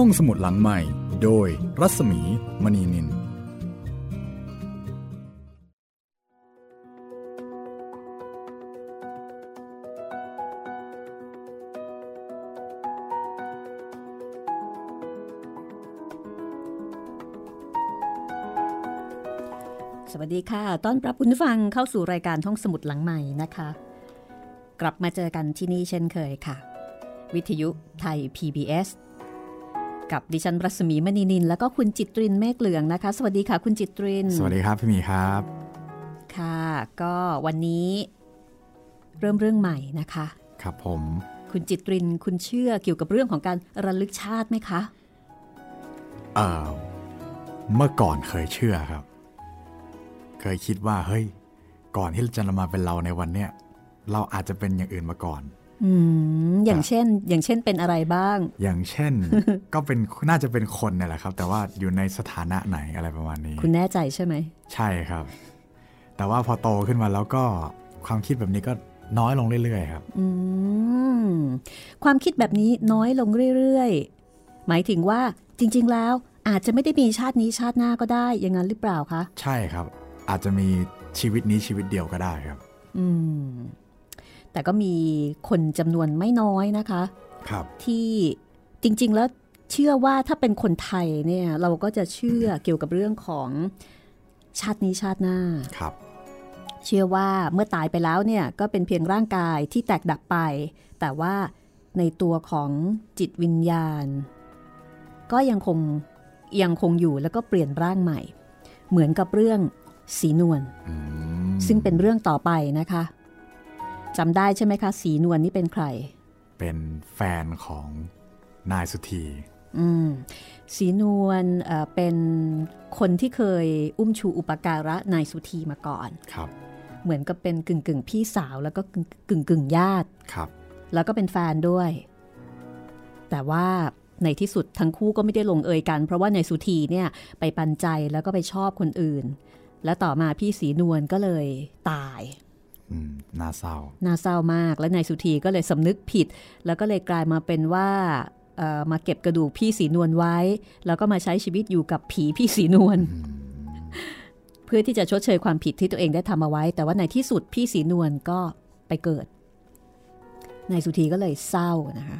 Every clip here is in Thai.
ห้องสมุดหลังใหม่ โดยรัศมีมณีนิน สวัสดีค่ะ ต้อนรับคุณผู้ฟังเข้าสู่รายการห้องสมุดหลังใหม่นะคะ กลับมาเจอกันที่นี่เช่นเคยค่ะ วิทยุไทย PBS กับดิฉันรัศมีมณีนิน แล้วก็คุณจิตรินเมฆเหลืองนะคะ สวัสดีค่ะ คุณจิตริน สวัสดีครับพี่หมีครับ ค่ะ ก็วันนี้เริ่มเรื่องใหม่นะคะ ครับผม คุณจิตรินคุณเชื่อเกี่ยวกับเรื่องของการระลึกชาติไหมคะเออเมื่อก่อนเคยเชื่อครับ เคยคิดว่าเฮ้ย ก่อนที่จะมาเป็นเราในวันเนี้ยเราอาจจะเป็นอย่างอื่นมาก่อน อืมอย่างเช่น อย่างเช่นเป็นอะไรบ้าง อย่างเช่น ก็เป็นน่าจะเป็นคนเนี่ยแหละครับ แต่ว่าอยู่ในสถานะไหนอะไรประมาณนี้ คุณแน่ใจใช่ไหม ใช่ครับ แต่ว่าพอโตขึ้นมาแล้วก็ความคิดแบบนี้ก็น้อยลงเรื่อยๆ ครับอืมความคิดแบบนี้น้อยลงเรื่อยๆ หมายถึงว่าจริง ๆ แล้วอาจจะไม่ได้มีชาตินี้ชาติหน้าก็ได้อย่างนั้นหรือเปล่าคะ ใช่ครับ อาจจะมีชีวิตนี้ชีวิตเดียวก็ได้ครับ อืม แต่ก็มีคนจำนวนไม่น้อยนะคะครับที่จริง ๆ แล้วเชื่อว่าถ้าเป็นคนไทยเนี่ยเราก็จะเชื่อเกี่ยวกับเรื่องของชาตินี้ชาติหน้าครับ เชื่อว่าเมื่อตายไปแล้วเนี่ยก็เป็นเพียงร่างกายที่แตกดับไป แต่ว่าในตัวของจิตวิญญาณ ก็ยังคงยังคงอยู่แล้วก็เปลี่ยนร่างใหม่ เหมือนกับเรื่องสีนวลอืมซึ่งเป็นเรื่องต่อไปนะคะ จำได้ใช่ไหมคะสีนวลนี่เป็นใคร เป็นแฟนของนายสุธีอืมสีนวลเอ่อเป็นคนที่เคยอุ้มชูอุปการะนายสุธีมาก่อนครับ เหมือนกับเป็นกึ่งกึ่งๆพี่สาวแล้วก็กึ่งกึ่งกึ่งๆญาติครับ แล้วก็เป็นแฟนด้วย แต่ว่าในที่สุดทั้งคู่ก็ไม่ได้ลงเอยกัน เพราะว่าในสุธีเนี่ยไปปันใจแล้วก็ไปชอบคนอื่น และต่อมาพี่สีนวลก็เลยตายอืม น่าเศร้าน่าเศร้ามาก และนายสุธีก็เลยสำนึกผิด แล้วก็เลยกลายมาเป็นว่าเอ่อมาเก็บกระดูกพี่สีนวลไว้ แล้วก็มาใช้ชีวิตอยู่กับผีพี่สีนวลเพื่อที่จะชดเชยความผิดที่ตัวเองได้ทำเอาไว้ แต่ว่าในที่สุดพี่สีนวลก็ไปเกิดนายสุธีก็เลยเศร้านะคะ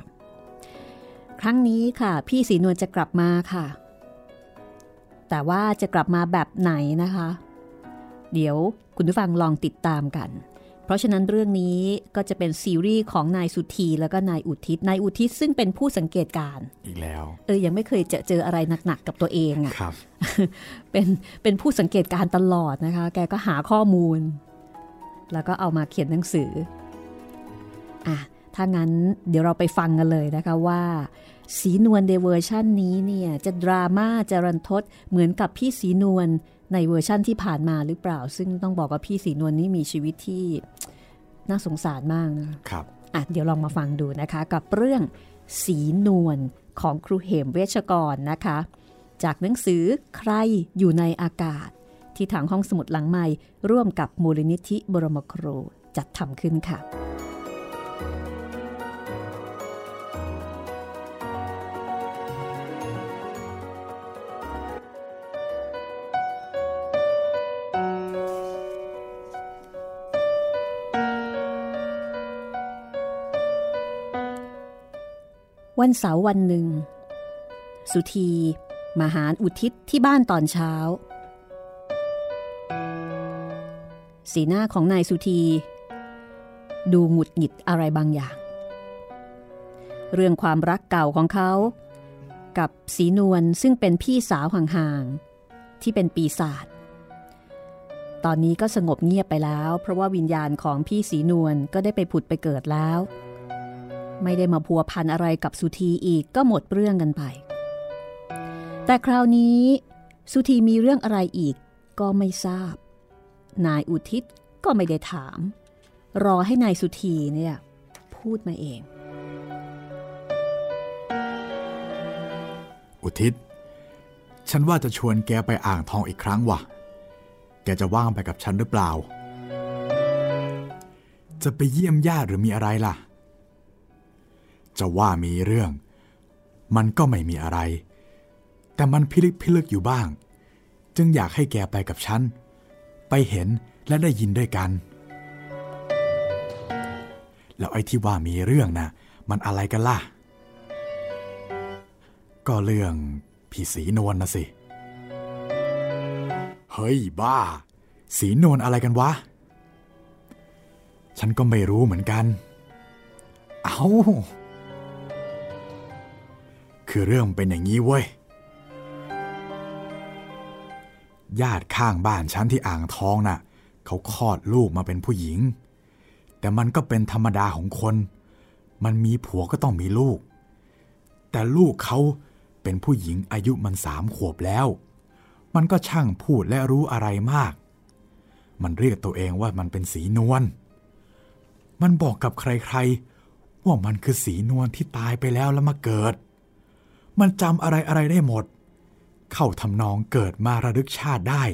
ครั้งนี้ค่ะ พี่สีนวลจะกลับมาค่ะ แต่ว่าจะกลับมาแบบไหนนะคะ เดี๋ยวคุณผู้ฟังลองติดตามกัน เพราะฉะนั้นเรื่องนี้ก็จะเป็นซีรีส์ของนายสุธีแล้วก็นายอุทิศนายอุทิศซึ่งเป็นผู้สังเกตการณ์อีกแล้ว เออยังไม่เคยเจอเจออะไรหนักๆกับตัวเองอะครับเป็นเป็นผู้สังเกตการณ์ตลอดนะคะ แกก็หาข้อมูล แล้วก็เอามาเขียนหนังสืออะถ้างั้นเดี๋ยวเราไปฟังกันเลยนะคะว่า สีนวลในเวอร์ชั่นนี้เนี่ยจะดราม่าจะรันทดเหมือนกับพี่สีนวล ในเวอร์ชั่นที่ผ่านมาหรือเปล่า ซึ่งต้องบอกว่าพี่สีนวลนี่มีชีวิตที่น่าสงสารมากนะคะครับอะเดี๋ยวลองมาฟังดูนะคะ กับเรื่องสีนวลของครูเหมเวชกรนะคะ จากหนังสือใครอยู่ในอากาศ ที่ทางห้องสมุดหลังใหม่ร่วมกับมูลนิธิบรมครูจัดทำขึ้นค่ะ วันเสาร์วันหนึ่ง สุธีมาหาอุทิศที่บ้านตอนเช้า สีหน้าของนายสุธี ดูหงุดหงิดอะไรบางอย่าง เรื่องความรักเก่าของเขา กับสีนวลซึ่งเป็นพี่สาวห่างๆ ที่เป็นปีศาจตอนนี้ก็สงบเงียบไปแล้ว เพราะว่าวิญญาณของพี่สีนวลก็ได้ไปผุดไปเกิดแล้ว ไม่ได้มาพัวพันอะไรกับสุธีอีกก็หมดเรื่องกันไป แต่คราวนี้สุธีมีเรื่องอะไรอีกก็ไม่ทราบ นายอุทิศก็ไม่ได้ถาม รอให้นายสุธีเนี่ยพูดมาเอง อุทิศ ฉันว่าจะชวนแกไปอ่างทองอีกครั้งว่ะ แกจะว่างไปกับฉันหรือเปล่า จะไปเยี่ยมญาติหรือมีอะไรล่ะ จะว่ามีเรื่อง มันก็ไม่มีอะไร แต่มันพิลึกพิลึกอยู่บ้าง จึงอยากให้แกไปกับฉัน ไปเห็นและได้ยินด้วยกัน แล้วไอ้ที่ว่ามีเรื่องนะมันอะไรกันล่ะ ก็เรื่องผีสีนวลนะสิ เฮ้ยบ้า สีนวลอะไรกันวะ ฉันก็ไม่รู้เหมือนกัน เอา้า คือเรื่องเป็นอย่างนี้เว้ย ญาติข้างบ้านฉันที่อ่างทองน่ะ เขาคลอดลูกมาเป็นผู้หญิง แต่มันก็เป็นธรรมดาของคน มันมีผัวก็ต้องมีลูก แต่ลูกเขาเป็นผู้หญิงอายุมันสามขวบแล้ว มันก็ช่างพูดและรู้อะไรมาก มันเรียกตัวเองว่ามันเป็นสีนวล มันบอกกับใครๆ ว่ามันคือสีนวลที่ตายไปแล้วแล้วมาเกิด มันจำอะไรอะไรได้หมด เข้าทำนองเกิดมาระลึกชาติได้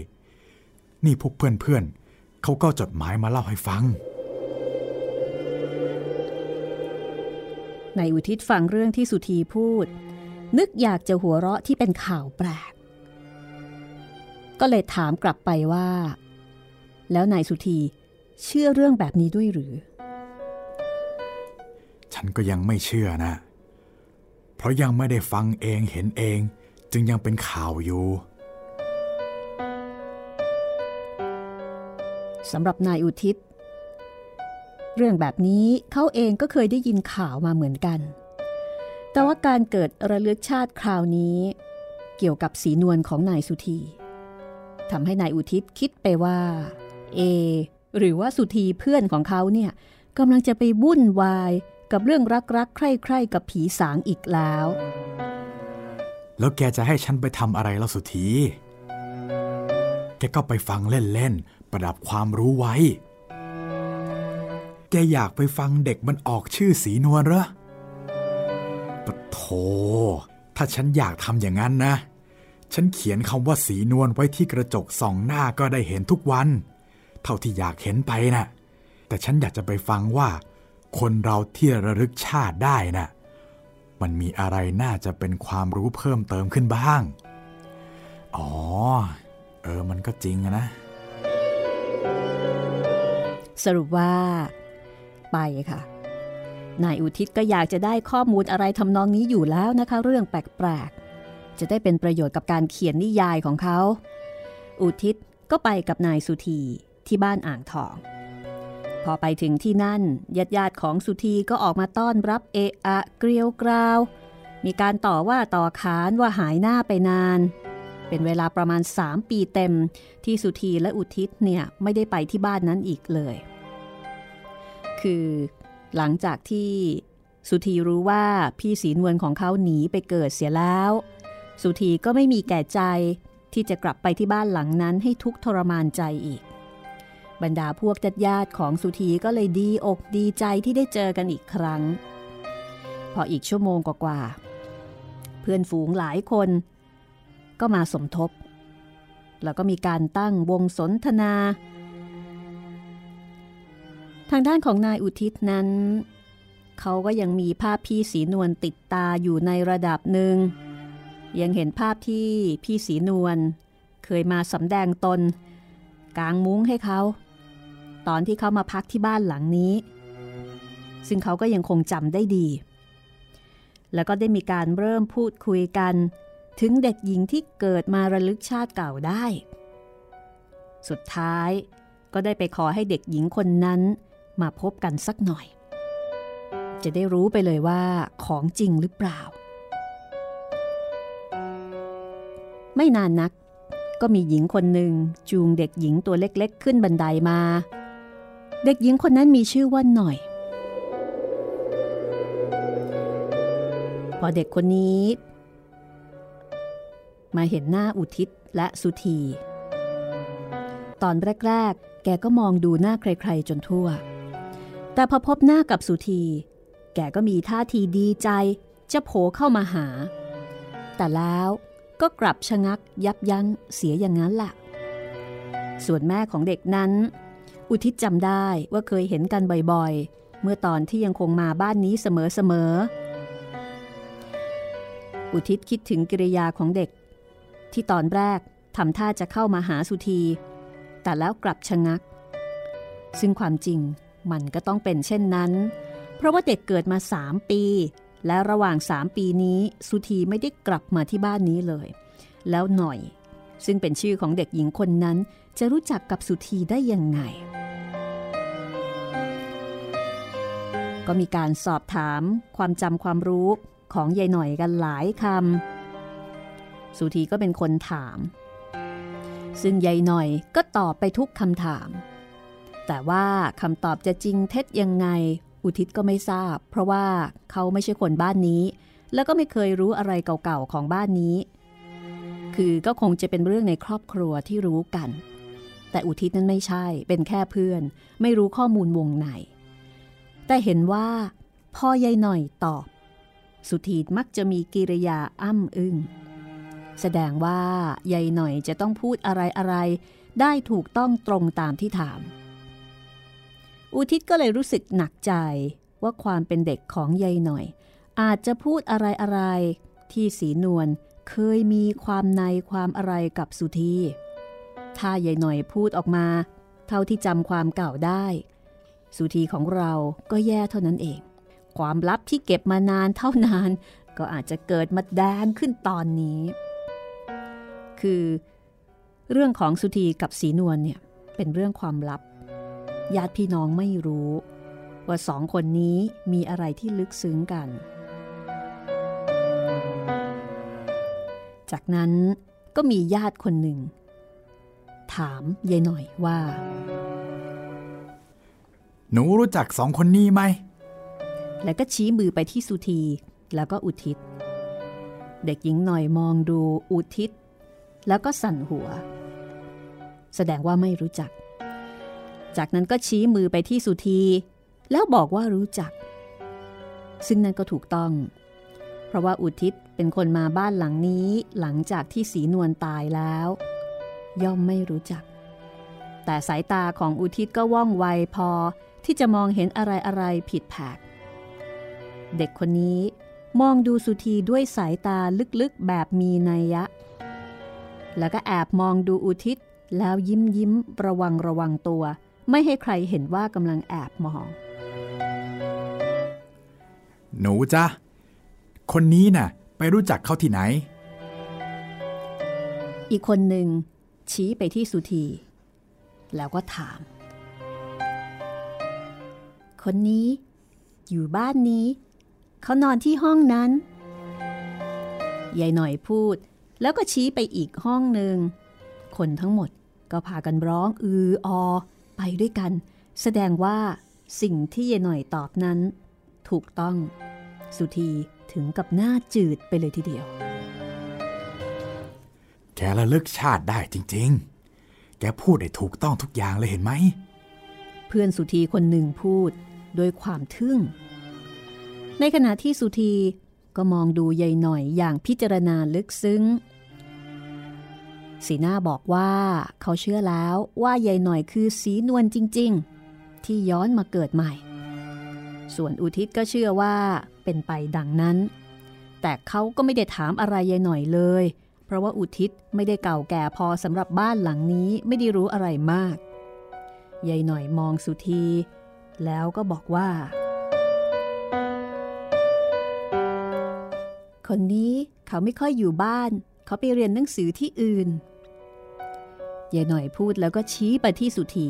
นี่พวกเพื่อนๆเขาก็จดหมายมาเล่าให้ฟังในอุทิศฟังเรื่องที่สุธีพูด นึกอยากจะหัวเราะที่เป็นข่าวแปลก ก็เลยถามกลับไปว่า แล้วนายสุธีเชื่อเรื่องแบบนี้ด้วยหรือ ฉันก็ยังไม่เชื่อนะ เพราะยังไม่ได้ฟังเองเห็นเอง จึงยังเป็นข่าวอยู่สำหรับนายอุทิศ เรื่องแบบนี้เขาเองก็เคยได้ยินข่าวมาเหมือนกัน แต่ว่าการเกิดระลึกชาติคราวนี้ เกี่ยวกับสีนวลของนายสุธีทำให้นายอุทิศคิดไปว่า เอ หรือว่าสุธีเพื่อนของเขาเนี่ยกำลังจะไปวุ่นวาย กับเรื่องรักๆ ใคร่ๆ กับผีสางอีกแล้ว แล้วแกจะให้ฉันไปทำอะไรล่ะสุธี แกก็ไปฟังเล่นๆ ประดับความรู้ไว้ แกอยากไปฟังเด็กมันออกชื่อสีนวลเหรอปะโถ ถ้าฉันอยากทำอย่างนั้นนะ ฉันเขียนคำว่าสีนวลไว้ที่กระจกส่องหน้าก็ได้เห็นทุกวัน เท่าที่อยากเห็นไปนะ่ะแต่ฉันอยากจะไปฟังว่า คนเราที่ระลึกชาติได้น่ะมันมีอะไรน่าจะเป็นความรู้เพิ่มเติมขึ้นบ้าง อ๋อ เออ มันก็จริงนะ สรุปว่า ไปค่ะ นายอุทิศก็อยากจะได้ข้อมูลอะไรทำนองนี้อยู่แล้วนะคะ เรื่องแปลกๆ จะได้เป็นประโยชน์กับการเขียนนิยายของเขา อุทิศก็ไปกับนายสุธีที่บ้านอ่างทอง พอไปถึงที่นั่นญาติญาติของสุธีก็ออกมาต้อนรับเอะอะเกลียวกราว มีการต่อว่าต่อขานว่าหายหน้าไปนาน เป็นเวลาประมาณ 3 ปีเต็ม ที่สุธีและอุทิศเนี่ยไม่ได้ไปที่บ้านนั้นอีกเลย คือหลังจากที่สุธีรู้ว่าพี่สีนวลของเขาหนีไปเกิดเสียแล้ว สุธีก็ไม่มีแก่ใจที่จะกลับไปที่บ้านหลังนั้นให้ทุกทรมานใจอีก บรรดาพวกญาติญาติของสุธีก็เลยดีอกดีใจที่ได้เจอกันอีกครั้ง พออีกชั่วโมงกว่าๆเพื่อนฝูงหลายคน ก็มาสมทบ แล้วก็มีการตั้งวงสนทนา ทางด้านของนายอุทิศนั้น เขาก็ยังมีภาพพี่สีนวลติดตาอยู่ในระดับหนึ่ง ยังเห็นภาพที่พี่สีนวลเคยมาสำแดงตนกางมุ้งให้เขา ตอนที่เขามาพักที่บ้านหลังนี้ ซึ่งเขาก็ยังคงจำได้ดี แล้วก็ได้มีการเริ่มพูดคุยกัน ถึงเด็กหญิงที่เกิดมาระลึกชาติเก่าได้ สุดท้ายก็ได้ไปขอให้เด็กหญิงคนนั้นมาพบกันสักหน่อย จะได้รู้ไปเลยว่าของจริงหรือเปล่า ไม่นานนักก็มีหญิงคนหนึ่งจูงเด็กหญิงตัวเล็กๆ ขึ้นบันไดมา เด็กหญิงคนนั้นมีชื่อว่าหน่อย พอเด็กคนนี้ มาเห็นหน้าอุทิศและสุธี ตอนแรก ๆ แกก็มองดูหน้าใคร ๆ จนทั่ว แต่พอพบหน้ากับสุธี แกก็มีท่าทีดีใจ จะโผเข้ามาหา แต่แล้วก็กลับชะงักยับยั้งเสียอย่างนั้นล่ะ ส่วนแม่ของเด็กนั้น อุทิศจำได้ว่าเคยเห็นกันบ่อยๆ เมื่อตอนที่ยังคงมาบ้านนี้เสมอๆ อุทิศคิดถึงกิริยาของเด็ก ที่ตอนแรกทำท่าจะเข้ามาหาสุธี แต่แล้วกลับชะงัก ซึ่งความจริงมันก็ต้องเป็นเช่นนั้น เพราะว่าเด็กเกิดมาสามปี และระหว่างสามปีนี้สุธีไม่ได้กลับมาที่บ้านนี้เลย แล้วหน่อย ซึ่งเป็นชื่อของเด็กหญิงคนนั้นจะรู้จักกับสุธีได้ยังไง ก็มีการสอบถามความจำความรู้ของยายหน่อยกันหลายคำสุธีก็เป็นคนถาม ซึ่งยายหน่อยก็ตอบไปทุกคำถาม แต่ว่าคำตอบจะจริงเท็จยังไง อุทิศก็ไม่ทราบ เพราะว่าเขาไม่ใช่คนบ้านนี้ แล้วก็ไม่เคยรู้อะไรเก่าๆของบ้านนี้ คือก็คงจะเป็นเรื่องในครอบครัวที่รู้กัน แต่อุทิศนั้นไม่ใช่เป็นแค่เพื่อน ไม่รู้ข้อมูลวงใน แต่เห็นว่าพ่อยายหน่อยตอบ สุธีมักจะมีกิริยาอ้ำอึง้งแสดงว่ายายหน่อยจะต้องพูดอะไรอะไรได้ถูกต้องตรงตามที่ถาม อุทิศก็เลยรู้สึกหนักใจว่าความเป็นเด็กของยายหน่อย อาจจะพูดอะไรอะไรที่สีนวลเคยมีความในความอะไรกับสุธีถ้ายายหน่อยพูดออกมา เท่าที่จำความเก่าได้ สุธีของเราก็แย่เท่านั้นเอง ความลับที่เก็บมานานเท่านาน ก็อาจจะเกิดมาแดงขึ้นตอนนี้ คือ เรื่องของสุธีกับสีนวลเนี่ยเป็นเรื่องความลับ ญาติพี่น้องไม่รู้ ว่าสองคนนี้มีอะไรที่ลึกซึ้งกัน จากนั้นก็มีญาติคนหนึ่ง ถามยายหน่อยว่า หนูรู้จักสองคนนี้ไหม แล้วก็ชี้มือไปที่สุธี แล้วก็อุทิศ เด็กหญิงหน่อยมองดูอุทิศ แล้วก็สั่นหัว แสดงว่าไม่รู้จัก จากนั้นก็ชี้มือไปที่สุธี แล้วบอกว่ารู้จัก ซึ่งนั่นก็ถูกต้อง เพราะว่าอุทิศเป็นคนมาบ้านหลังนี้หลังจากที่สีนวลตายแล้ว ย่อมไม่รู้จัก แต่สายตาของอุทิศก็ว่องไวพอ ที่จะมองเห็นอะไรอะไรผิดแผกเด็กคนนี้มองดูสุธีด้วยสายตาลึกๆแบบมีนัยยะ แล้วก็แอบมองดูอุทิศแล้วยิ้มยิ้มระวังระวังตัว ไม่ให้ใครเห็นว่ากำลังแอบมอง หนูจ้ะคนนี้น่ะ ไปรู้จักเขาที่ไหน อีกคนหนึ่งชี้ไปที่สุธี แล้วก็ถาม คนนี้ อยู่บ้านนี้ เขานอนที่ห้องนั้นยายหน่อยพูด แล้วก็ชี้ไปอีกห้องหนึ่ง คนทั้งหมดก็พากันร้องอืออไปด้วยกัน แสดงว่าสิ่งที่ยายหน่อยตอบนั้น ถูกต้อง สุธีถึงกับหน้าจืดไปเลยทีเดียว แกระลึกชาติได้จริง ๆ แกพูดได้ถูกต้องทุกอย่างเลยเห็นไหม เพื่อนสุธีคนหนึ่งพูด โดยความทึ่ง ในขณะที่สุธีก็มองดูยายหน่อยอย่างพิจารณาลึกซึ้ง สีหน้าบอกว่าเขาเชื่อแล้วว่ายายหน่อยคือสีนวลจริง ๆ ที่ย้อนมาเกิดใหม่ ส่วนอุทิศก็เชื่อว่าเป็นไปดังนั้น แต่เขาก็ไม่ได้ถามอะไรยายหน่อยเลย เพราะว่าอุทิศไม่ได้เก่าแก่พอสำหรับบ้านหลังนี้ไม่ได้รู้อะไรมากยายหน่อยมองสุธี แล้วก็บอกว่า คนนี้เขาไม่ค่อยอยู่บ้าน เขาไปเรียนหนังสือที่อื่นยายหน่อยพูดแล้วก็ชี้ไปที่สุธี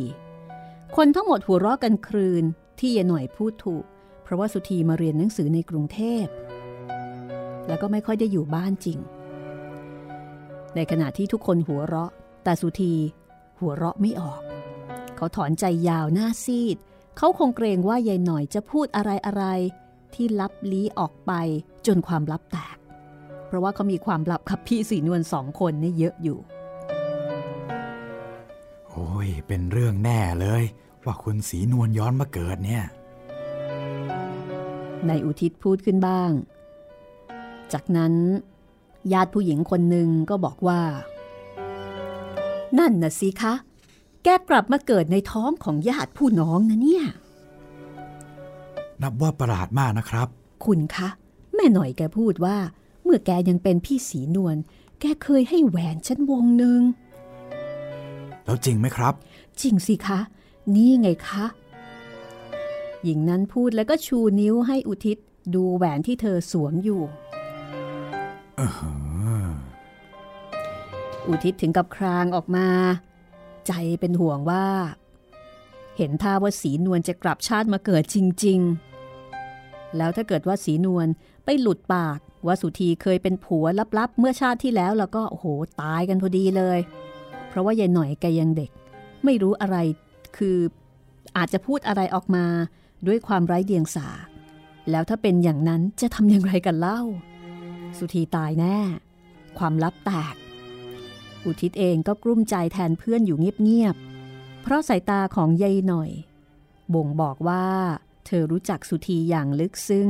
คนทั้งหมดหัวเราะกันครืนที่ยายหน่อยพูดถูก เพราะว่าสุธีมาเรียนหนังสือในกรุงเทพ แล้วก็ไม่ค่อยได้อยู่บ้านจริง ในขณะที่ทุกคนหัวเราะ แต่สุธีหัวเราะไม่ออก เขาถอนใจยาวหน้าซีด เขาคงเกรงว่ายายหน่อยจะพูดอะไรอะไรที่ลับลี้ออกไปจนความลับแตก เพราะว่าเขามีความลับกับพี่สีนวลสองคนนี่เยอะอยู่ โอ้ย เป็นเรื่องแน่เลย ว่าคุณสีนวลย้อนมาเกิดเนี่ยในอุทิศพูดขึ้นบ้าง จากนั้นญาติผู้หญิงคนหนึ่งก็บอกว่า นั่นน่ะสิคะ แกกลับมาเกิดในท้องของญาติผู้น้องนะเนี่ย นับว่าประหลาดมากนะครับ คุณคะ แม่หน่อยแกพูดว่าเมื่อมื่อแกยังเป็นพี่สีนวลแกเคยให้แหวนฉันวงหนึ่งแล้วจริงไหมครับ จริงสิคะ นี่ไงคะ หญิงนั้นพูดแล้วก็ชูนิ้วให้อุทิศดูแหวนที่เธอสวมอยู่อุทิศถึงกับครางออกมา ใจเป็นห่วงว่า เห็นท่าว่าสีนวลจะกลับชาติมาเกิดจริง ๆ แล้วถ้าเกิดว่าสีนวลไปหลุดปากว่าสุธีเคยเป็นผัวลับๆ เมื่อชาติที่แล้วแล้วก็โอ้โหตายกันพอดีเลย เพราะว่ายายหน่อยแกยังเด็ก ไม่รู้อะไรคืออาจจะพูดอะไรออกมาด้วยความไร้เดียงสา แล้วถ้าเป็นอย่างนั้นจะทำอย่างไรกันเล่า สุธีตายแน่ ความลับแตก อุทิศเองก็กลุ้มใจแทนเพื่อนอยู่เงียบๆ เพราะสายตาของยายหน่อย บ่งบอกว่าเธอรู้จักสุธีอย่างลึกซึ้ง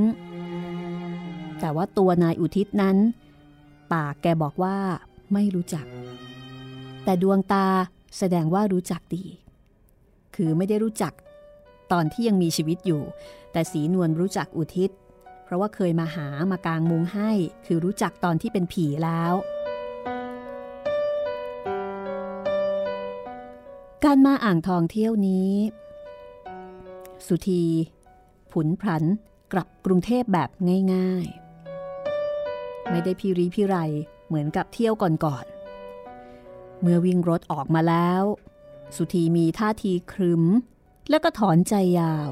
แต่ว่าตัวนายอุทิศนั้น ปากแกบอกว่าไม่รู้จัก แต่ดวงตาแสดงว่ารู้จักดี คือไม่ได้รู้จัก ตอนที่ยังมีชีวิตอยู่ แต่สีนวลรู้จักอุทิศ เพราะว่าเคยมาหามากางมุงให้ คือรู้จักตอนที่เป็นผีแล้ว การมาอ่างทองเที่ยวนี้ สุธี ผุนพลันกลับกรุงเทพแบบง่าย ๆ ไม่ได้พิรีพิไรเหมือนกับเที่ยวก่อนๆ เมื่อวิ่งรถออกมาแล้ว สุธีมีท่าทีครึม แล้วก็ถอนใจยาว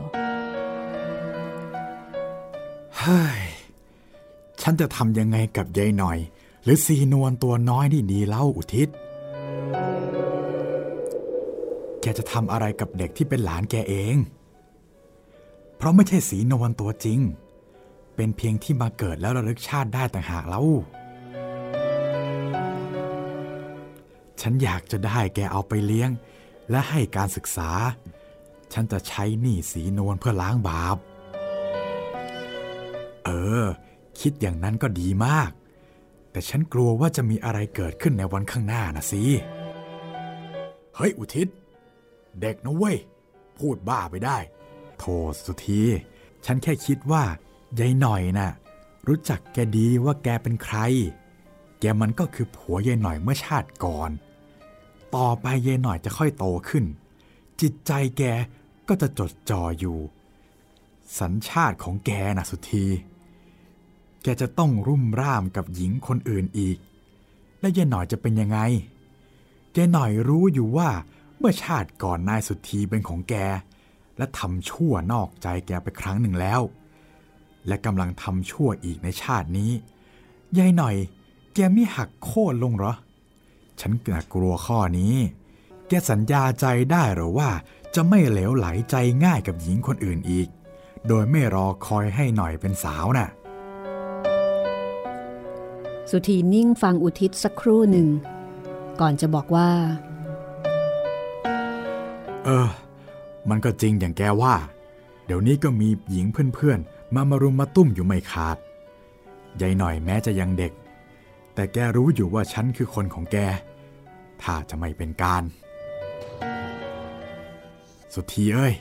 เฮ้ยฉันจะทำยังไงกับยายหน่อย หรือซีนวลตัวน้อยนี่ดีเล่าอุทิศ แกจะทำอะไรกับเด็กที่เป็นหลานแกเอง เพราะไม่ใช่สีนวลตัวจริง เป็นเพียงที่มาเกิดแล้วระลึกชาติได้ต่างหากเล่า ฉันอยากจะได้แกเอาไปเลี้ยง และให้การศึกษา ฉันจะใช้หนี้สีนวลเพื่อล้างบาป เออ คิดอย่างนั้นก็ดีมาก แต่ฉันกลัวว่าจะมีอะไรเกิดขึ้นในวันข้างหน้านะสิ เฮ้ย อุทิศ เด็กนะเว้ย พูดบ้าไปได้ โทษสุธี ฉันแค่คิดว่ายายหน่อยน่ะ รู้จักแกดีว่าแกเป็นใคร แกมันก็คือผัวยายหน่อยเมื่อชาติก่อน ต่อไปยายหน่อยจะค่อยโตขึ้น จิตใจแกก็จะจดจ่ออยู่ สัญชาติของแกนะสุธี แกจะต้องรุ่มร่ามกับหญิงคนอื่นอีก และยายหน่อยจะเป็นยังไงยายหน่อยรู้อยู่ว่า เมื่อชาติก่อนนายสุธีเป็นของแก และทำชั่วนอกใจแกไปครั้งหนึ่งแล้ว และกำลังทำชั่วอีกในชาตินี้ยายหน่อย แกไม่หักโค่นลงเหรอ ฉันกลัวข้อนี้ แกสัญญาใจได้หรือว่าจะไม่เหลวไหลใจง่ายกับหญิงคนอื่นอีก โดยไม่รอคอยให้หน่อยเป็นสาวน่ะ สุธีนิ่งฟังอุทิศสักครู่หนึ่งก่อนจะบอกว่า เออ มันก็จริงอย่างแกว่า เดี๋ยวนี้ก็มีหญิงเพื่อนๆ มามารุมมาตุ้มอยู่ไม่ขาดยายหน่อยแม้จะยังเด็ก แต่แกรู้อยู่ว่าฉันคือคนของแก ถ้าจะไม่เป็นการ สุธีเอ้ย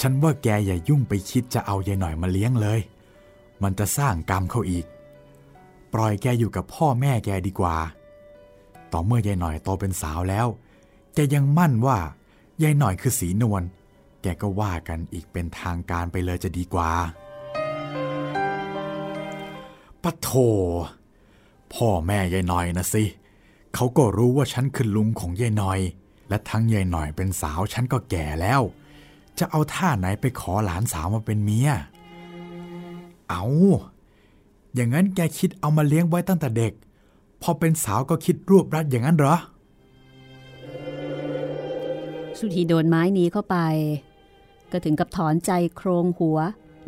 ฉันว่าแกอย่ายุ่งไปคิดจะเอายายหน่อยมาเลี้ยงเลย มันจะสร้างกรรมเขาอีก ปล่อยแกอยู่กับพ่อแม่แกดีกว่า ต่อเมื่อยายหน่อยโตเป็นสาวแล้วแกยังมั่นว่า ยายหน่อยคือสีนวลแกก็ว่ากันอีกเป็นทางการไปเลยจะดีกว่าปะโถพ่อแม่ยายหน่อยนะสิเขาก็รู้ว่าฉันคือลุงของยายหน่อย และทั้งยายหน่อยเป็นสาวฉันก็แก่แล้ว จะเอาท่าไหนไปขอหลานสาวมาเป็นเมียเอาอย่างนั้นแกคิดเอามาเลี้ยงไว้ตั้งแต่เด็ก พอเป็นสาวก็คิดรวบรัดอย่างนั้นเหรอ สุธีโดนไม้นี้เข้าไป ก็ถึงกับถอนใจโครงหัว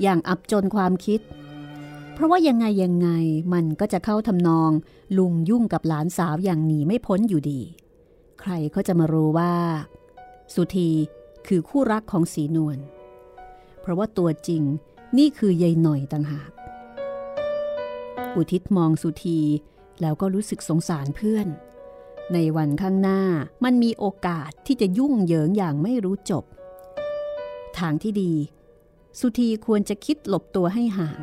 อย่างอับจนความคิด เพราะว่ายังไงยังไงมันก็จะเข้าทำนองลุงยุ่งกับหลานสาวอย่างหนีไม่พ้นอยู่ดี ใครก็จะมารู้ว่า สุธีคือคู่รักของสีนวลเพราะว่าตัวจริงนี่คือยายหน่อยต่างหาก อุทิศมองสุธีแล้วก็รู้สึกสงสารเพื่อน ในวันข้างหน้ามันมีโอกาสที่จะยุ่งเหยิงอย่างไม่รู้จบ ทางที่ดี สุธีควรจะคิดหลบตัวให้ห่าง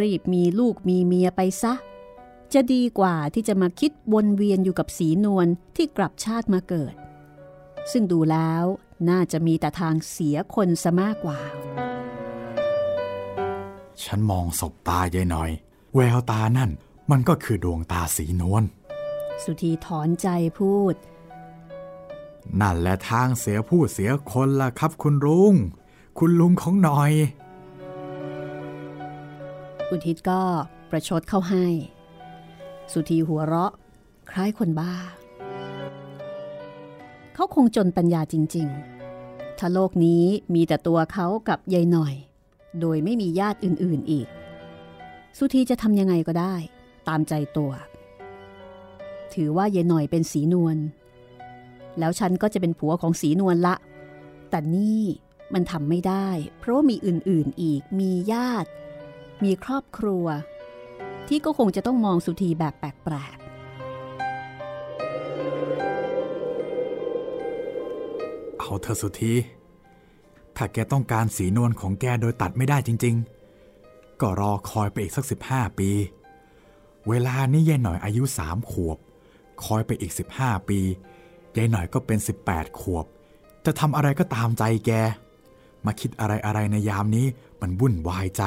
รีบมีลูกมีเมียไปซะ จะดีกว่าที่จะมาคิดวนเวียนอยู่กับสีนวลที่กลับชาติมาเกิด ซึ่งดูแล้วน่าจะมีแต่ทางเสียคนซะมากกว่า ฉันมองศพตายายหน่อย แววตานั่นมันก็คือดวงตาสีนวล สุธีถอนใจพูด นั่นแหละทางเสียผู้เสียคนล่ะครับคุณลุง คุณลุงของหน่อย อุทิศก็ประชดเข้าให้ สุธีหัวเราะ คล้ายคนบ้า เขาคงจนปัญญาจริง ๆ ถ้าโลกนี้มีแต่ตัวเขากับยายหน่อย โดยไม่มีญาติอื่นๆอีก สุธีจะทำยังไงก็ได้ ตามใจตัว ถือว่ายายหน่อยเป็นสีนวล แล้วฉันก็จะเป็นผัวของสีนวลละ แต่นี่มันทำไม่ได้ เพราะมีอื่นๆอีก มีญาติ มีครอบครัว ที่ก็คงจะต้องมองสุธีแบบแปลกเอาเธอสุธี ถ้าแกต้องการสีนวลของแกโดยตัดไม่ได้จริง ๆ ก็รอคอยไปอีกสักสิบห้าปี เวลานี้ยายหน่อยอายุสามขวบ คอยไปอีกสิบห้าปียายหน่อยก็เป็นสิบแปดขวบ จะทำอะไรก็ตามใจแก มาคิดอะไรอะไรในยามนี้มันวุ่นวายใจ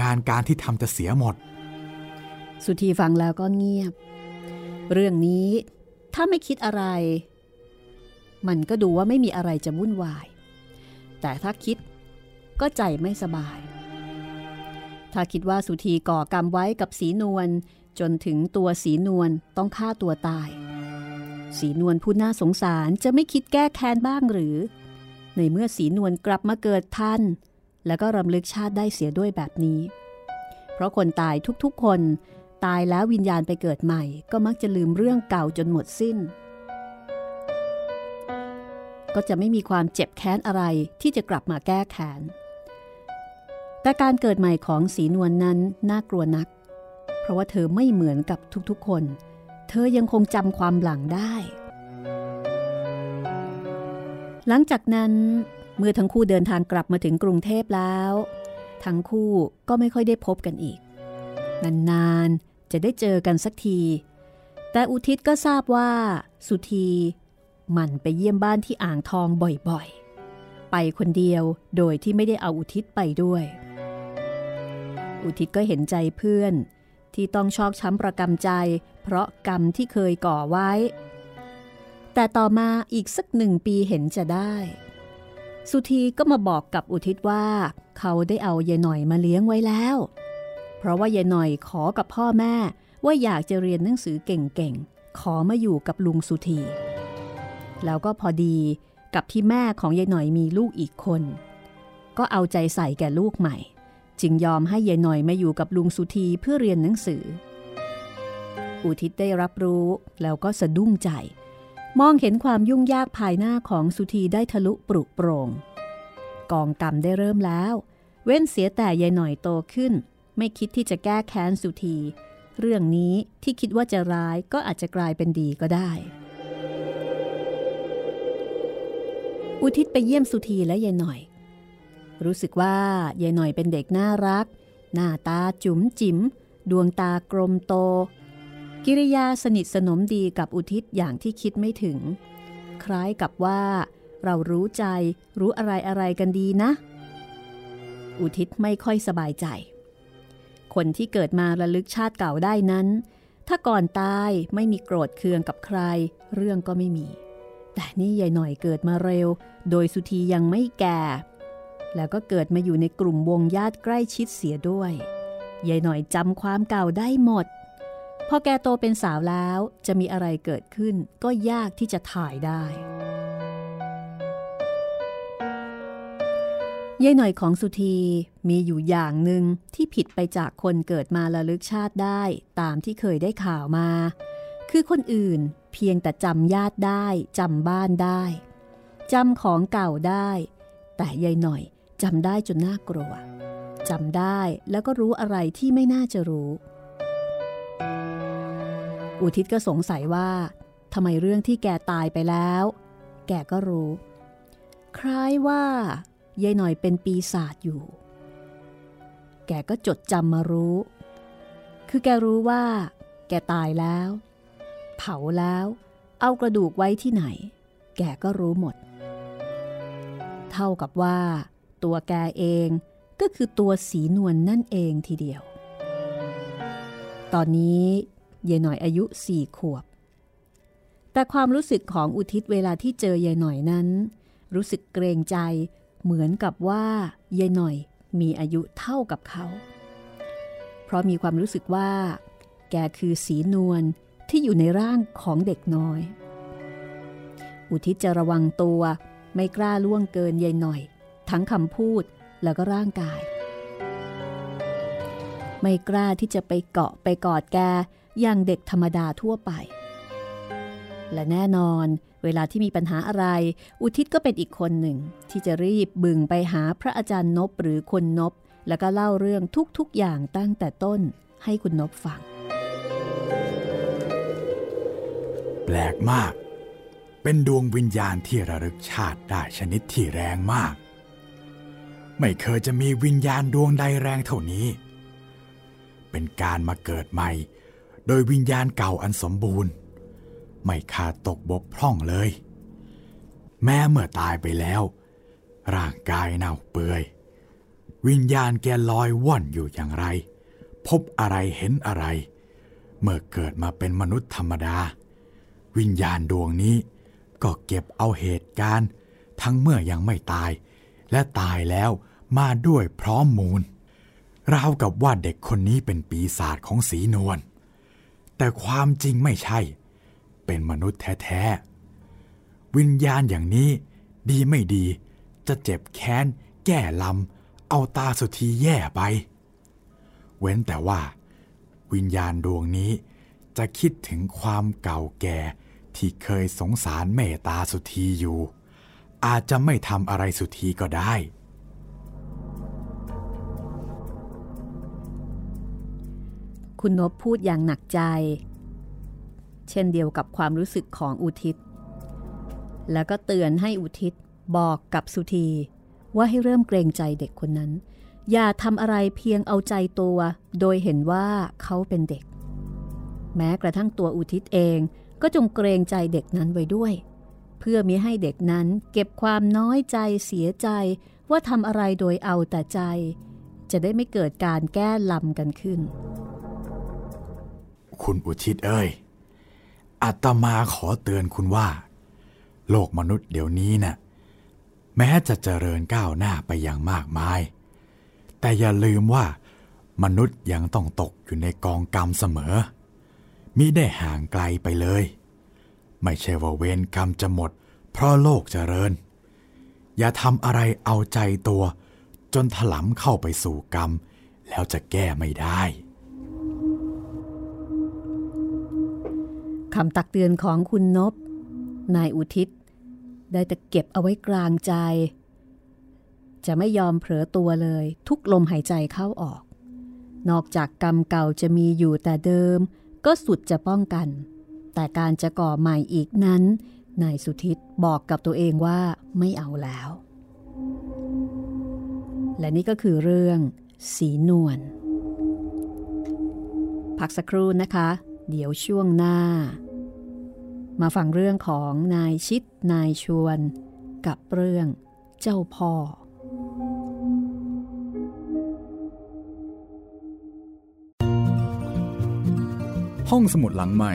งานการที่ทำจะเสียหมด สุธีฟังแล้วก็เงียบ เรื่องนี้ถ้าไม่คิดอะไร มันก็ดูว่าไม่มีอะไรจะวุ่นวาย แต่ถ้าคิดก็ใจไม่สบาย ถ้าคิดว่าสุธีก่อกรรมไว้กับสีนวล จนถึงตัวสีนวลต้องฆ่าตัวตาย สีนวลผู้น่าสงสารจะไม่คิดแก้แค้นบ้างหรือ ในเมื่อสีนวลกลับมาเกิดทันแล้วก็รำลึกชาติได้เสียด้วยแบบนี้ เพราะคนตายทุกๆ คนตายแล้ววิญญาณไปเกิดใหม่ ก็มักจะลืมเรื่องเก่าจนหมดสิ้น ก็จะไม่มีความเจ็บแค้นอะไรที่จะกลับมาแก้แค้นแต่การเกิดใหม่ของสีนวลนนั้นน่ากลัวนัก ราะว่าเธอไม่เหมือนกับทุกๆคน เธอยังคงจำความหลังได้ หลังจากนั้นเมื่อทั้งคู่เดินทางกลับมาถึงกรุงเทพแล้ว ทั้งคู่ก็ไม่ค่อยได้พบกันอีก นานๆ จะได้เจอกันสักที แต่อุทิศก็ทราบว่าสุธีหมันไปเยี่ยมบ้านที่อ่างทองบ่อยๆ ไปคนเดียวโดยที่ไม่ได้เอาอุทิศไปด้วย อุทิศก็เห็นใจเพื่อน ที่ต้องชอกช้ำประกำใจ เพราะกรรมที่เคยก่อไว้ แต่ต่อมาอีกสักหนึ่งปีเห็นจะได้ สุธีก็มาบอกกับอุทิศว่า เขาได้เอาเยายหน่อยมาเลี้ยงไว้แล้ว เพราะว่ายายหน่อยขอกับพ่อแม่ว่าอยากจะเรียนหนังสือเก่งๆ ขอมาอยู่กับลุงสุธี แล้วก็พอดีกับที่แม่ของยายหน่อยมีลูกอีกคน ก็เอาใจใส่แก่ลูกใหม่ จึงยอมให้ยายหน่อยมาอยู่กับลุงสุธีเพื่อเรียนหนังสือ อุทิศได้รับรู้แล้วก็สะดุ้งใจ มองเห็นความยุ่งยากภายหน้าของสุธีได้ทะลุปรุโปรง กองกรรมได้เริ่มแล้ว เว้นเสียแต่ยายหน่อยโตขึ้น ไม่คิดที่จะแก้แค้นสุธี เรื่องนี้ที่คิดว่าจะร้ายก็อาจจะกลายเป็นดีก็ได้ อุทิศไปเยี่ยมสุธีและยายหน่อย รู้สึกว่ายายหน่อยเป็นเด็กน่ารัก หน้าตาจุ๋มจิ๋ม ดวงตากลมโต กิริยาสนิทสนมดีกับอุทิศอย่างที่คิดไม่ถึง คล้ายกับว่า เรารู้ใจรู้อะไรอะไรกันดีนะ อุทิศไม่ค่อยสบายใจ คนที่เกิดมาระลึกชาติเก่าได้นั้น ถ้าก่อนตายไม่มีโกรธเคืองกับใคร เรื่องก็ไม่มี แต่นี่ยายหน่อยเกิดมาเร็ว โดยสุธียังไม่แก่ แล้วก็เกิดมาอยู่ในกลุ่มวงญาติใกล้ชิดเสียด้วยยายหน่อยจำความเก่าได้หมด พอแกโตเป็นสาวแล้วจะมีอะไรเกิดขึ้นก็ยากที่จะถ่ายได้ยายหน่อยของสุธีมีอยู่อย่างหนึ่งที่ผิดไปจากคนเกิดมาระลึกชาติได้ตามที่เคยได้ข่าวมา คือคนอื่นเพียงแต่จำญาติได้จำบ้านได้จำของเก่าได้ แต่ยายหน่อย จำได้จนน่ากลัวจำได้แล้วก็รู้อะไรที่ไม่น่าจะรู้ อุทิศก็สงสัยว่าทำไมเรื่องที่แกตายไปแล้ว แกก็รู้ คล้ายว่ายายหน่อยเป็นปีศาจอยู่ แกก็จดจำมารู้ คือแกรู้ว่า แกตายแล้ว เผาแล้ว เอากระดูกไว้ที่ไหน แกก็รู้หมด เท่ากับว่า ตัวแกเองก็คือตัวสีนวลนนั่นเองทีเดียว ตอนนี้ยายหน่อยอายุสี่ขวบ แต่ความรู้สึกของอุทิศเวลาที่เจอยายหน่อยนั้น รู้สึกเกรงใจเหมือนกับว่ายายหน่อยมีอายุเท่ากับเขา เพราะมีความรู้สึกว่า แกคือสีนวลที่อยู่ในร่างของเด็กน้อย อุทิศจะระวังตัวไม่กล้าล่วงเกินยายหน่อย ทั้งคำพูดแล้วก็ร่างกาย ไม่กล้าที่จะไปเกาะไปกอดแกอย่างเด็กธรรมดาทั่วไป และแน่นอนเวลาที่มีปัญหาอะไร อุทิศก็เป็นอีกคนหนึ่ง ที่จะรีบบึงไปหาพระอาจารย์นบหรือคนนบ แล้วก็เล่าเรื่องทุกๆอย่างตั้งแต่ต้นให้คุณนบฟัง แปลกมาก เป็นดวงวิญญาณที่ระลึกชาติได้ชนิดที่แรงมาก ไม่เคยจะมีวิญญาณดวงใดแรงเท่านี้ เป็นการมาเกิดใหม่ โดยวิญญาณเก่าอันสมบูรณ์ ไม่ขาดตกบกพร่องเลย แม้เมื่อตายไปแล้ว ร่างกายเน่าเปื่อย วิญญาณแกลอยว่อนอยู่อย่างไร พบอะไรเห็นอะไร เมื่อเกิดมาเป็นมนุษย์ธรรมดา วิญญาณดวงนี้ก็เก็บเอาเหตุการณ์ ทั้งเมื่อยังไม่ตาย และตายแล้วมาด้วยพร้อมมูล ราวกับว่าเด็กคนนี้เป็นปีศาจของสีนวล แต่ความจริงไม่ใช่ เป็นมนุษย์แท้ๆ วิญญาณอย่างนี้ดีไม่ดีจะเจ็บแค้น แก้ลำ เอาตาสุธีแย่ไป เว้นแต่ว่า วิญญาณดวงนี้จะคิดถึงความเก่าแก่ที่เคยสงสารเมตตาสุธีอยู่ อาจจะไม่ทำอะไรสุธีก็ได้ คุณนบพูดอย่างหนักใจ เช่นเดียวกับความรู้สึกของอุทิศ แล้วก็เตือนให้อุทิศบอกกับสุธีว่าให้เริ่มเกรงใจเด็กคนนั้น อย่าทำอะไรเพียงเอาใจตัว โดยเห็นว่าเขาเป็นเด็ก แม้กระทั่งตัวอุทิศเองก็จงเกรงใจเด็กนั้นไว้ด้วย เพื่อมิให้เด็กนั้นเก็บความน้อยใจเสียใจว่าทำอะไรโดยเอาแต่ใจ จะได้ไม่เกิดการแก้ลำกันขึ้น คุณอุทิศเอ้ยอาตมาขอเตือนคุณว่า โลกมนุษย์เดี๋ยวนี้นะ่ะแม้จะเจริญก้าวหน้าไปอย่างมากมาย แต่อย่าลืมว่ามนุษย์ยังต้องตกอยู่ในกองกรรมเสมอมิได้ห่างไกลไปเลย ไม่ใช่ว่าเวรกรรมจะหมด เพราะโลกเจริญ อย่าทำอะไรเอาใจตัว จนถลำเข้าไปสู่กรรม แล้วจะแก้ไม่ได้คำตักเตือนของคุณนบ นายอุทิศ ได้แต่เก็บเอาไว้กลางใจ จะไม่ยอมเผลอตัวเลย ทุกลมหายใจเข้าออก นอกจากกรรมเก่าจะมีอยู่แต่เดิม ก็สุดจะป้องกัน แต่การจะก่อใหม่อีกนั้น นายสุทิตบอกกับตัวเองว่าไม่เอาแล้ว และนี่ก็คือเรื่อง สีนวล พักสักครู่นะคะ เดี๋ยวช่วงหน้า มาฟังเรื่องของนายชิดนายชวน กับเรื่องเจ้าพ่อห้องสมุดหลังใหม่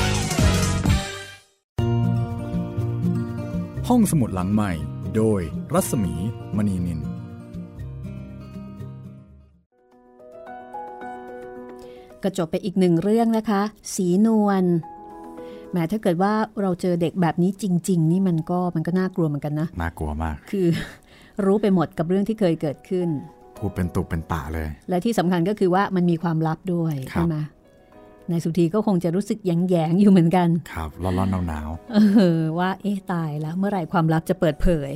ห้องสมุดหลังใหม่ โดยรัศมีมณีนิน ก็จบไปอีกหนึ่งเรื่องนะคะ สีนวลแหมถ้าเกิดว่าเราเจอเด็กแบบนี้จริง ๆ นี่มันก็มันก็น่ากลัวเหมือนกันนะ น่ากลัวมาก คือ รู้ไปหมดกับเรื่องที่เคยเกิดขึ้น พูดเป็นตุเป็นตะเลย และที่สำคัญก็คือว่ามันมีความลับด้วยครับใช่ไหม นายสุธีก็คงจะรู้สึกแยงๆอยู่เหมือนกัน ครับ ร้อนๆหนาวเออว่าเอ๊ะตายแล้วเมื่อไหร่ความลับจะเปิดเผย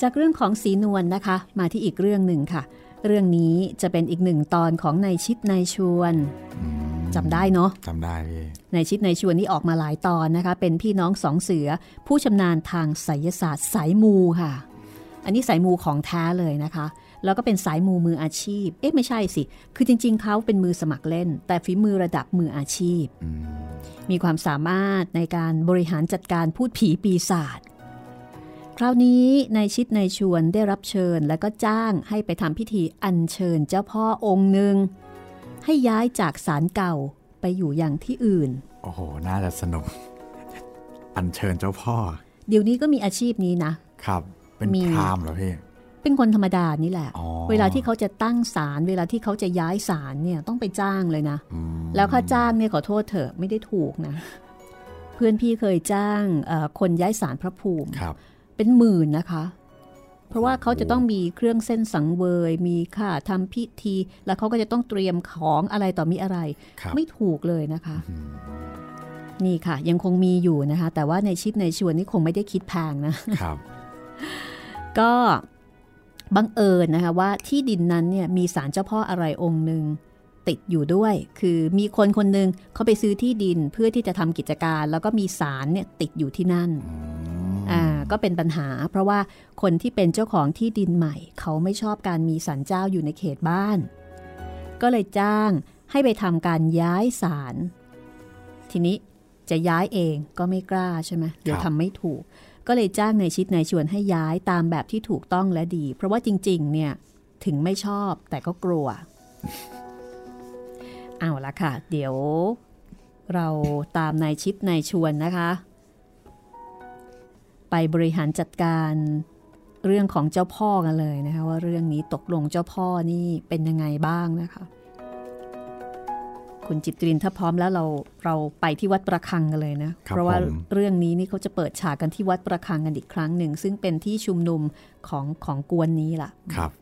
จากเรื่องของสีนวลนะคะ มาที่อีกเรื่องหนึ่งค่ะ เรื่องนี้จะเป็นอีกหนึ่งตอนของนายชิดนายชวนๆอืมจำได้เนาะจำได้พี่นายชิดนายชวนนี่ออกมาหลายตอนนะคะ เป็นพี่น้องสองเสือ ผู้ชำนาญทางไสยศาสตร์สายมูค่ะ อันนี้สายมูของแท้เลยนะคะ แล้วก็เป็นสายมูมืออาชีพ เอ๊ะไม่ใช่สิ คือจริง ๆเขาเป็นมือสมัครเล่น แต่ฝีมือระดับมืออาชีพอืมมีความสามารถในการบริหารจัดการพูดผีปีศาจคราวนี้นายชิดนายชวนได้รับเชิญและก็จ้างให้ไปทำพิธีอัญเชิญเจ้าพ่อองค์หนึ่ง ให้ย้ายจากศาลเก่าไปอยู่อย่างที่อื่น โอ้โห น่าจะสนุก อัญเชิญเจ้าพ่อ เดี๋ยวนี้ก็มีอาชีพนี้นะ ครับ เป็นมีพราหมณ์เหรอพี่ เป็นคนธรรมดานี่แหละอ๋อเวลาที่เขาจะตั้งศาลเวลาที่เขาจะย้ายศาลเนี่ยต้องไปจ้างเลยนะอืมแล้วค่าจ้างเนี่ยขอโทษเถอะไม่ได้ถูกนะ เพื่อนพี่เคยจ้างเอ่อคนย้ายศาลพระภูมิครับเป็นหมื่นนะคะ เพราะว่าเขาจะต้องมีเครื่องเส้นสังเวย มีค่าทำพิธี แล้วเขาก็จะต้องเตรียมของอะไรต่อมีอะไรครับไม่ถูกเลยนะคะอืมนี่ค่ะ ยังคงมีอยู่นะคะ แต่ว่าในชิดในชวนนี่คงไม่ได้คิดแพงนะครับ ก็ บังเอิญนะคะว่าที่ดินนั้นเนี่ยมีศาลเจ้าพ่ออะไรองค์หนึ่งติดอยู่ด้วย คือมีคนคนหนึ่งเขาไปซื้อที่ดินเพื่อที่จะทำกิจการ แล้วก็มีศาลเนี่ยติดอยู่ที่นั่นอืมอ่าก็เป็นปัญหา เพราะว่าคนที่เป็นเจ้าของที่ดินใหม่ เขาไม่ชอบการมีศาลเจ้าอยู่ในเขตบ้าน ก็เลยจ้างให้ไปทำการย้ายศาลทีนี้จะย้ายเองก็ไม่กล้าใช่ไหมเดี๋ยวทำไม่ถูก ก็เลยจ้างนายชิดนายชวนให้ย้ายตามแบบที่ถูกต้องและดี เพราะว่าจริง ๆ เนี่ย ถึงไม่ชอบแต่ก็กลัว เอาละค่ะ เดี๋ยว เราตามนายชิดนายชวนนะคะ ไปบริหารจัดการเรื่องของเจ้าพ่อกันเลยนะคะ ว่าเรื่องนี้ตกลงเจ้าพ่อนี่เป็นยังไงบ้างนะคะ คุณจิตรินถ้าพร้อมแล้วเราเราไปที่วัดประคังกันเลยนะครับเพราะว่าผมเรื่องนี้นี่เขาจะเปิดฉากกันที่วัดประคังกันอีกครั้งหนึ่ง ซึ่งเป็นที่ชุมนุมของของกวนนี้ล่ะครับ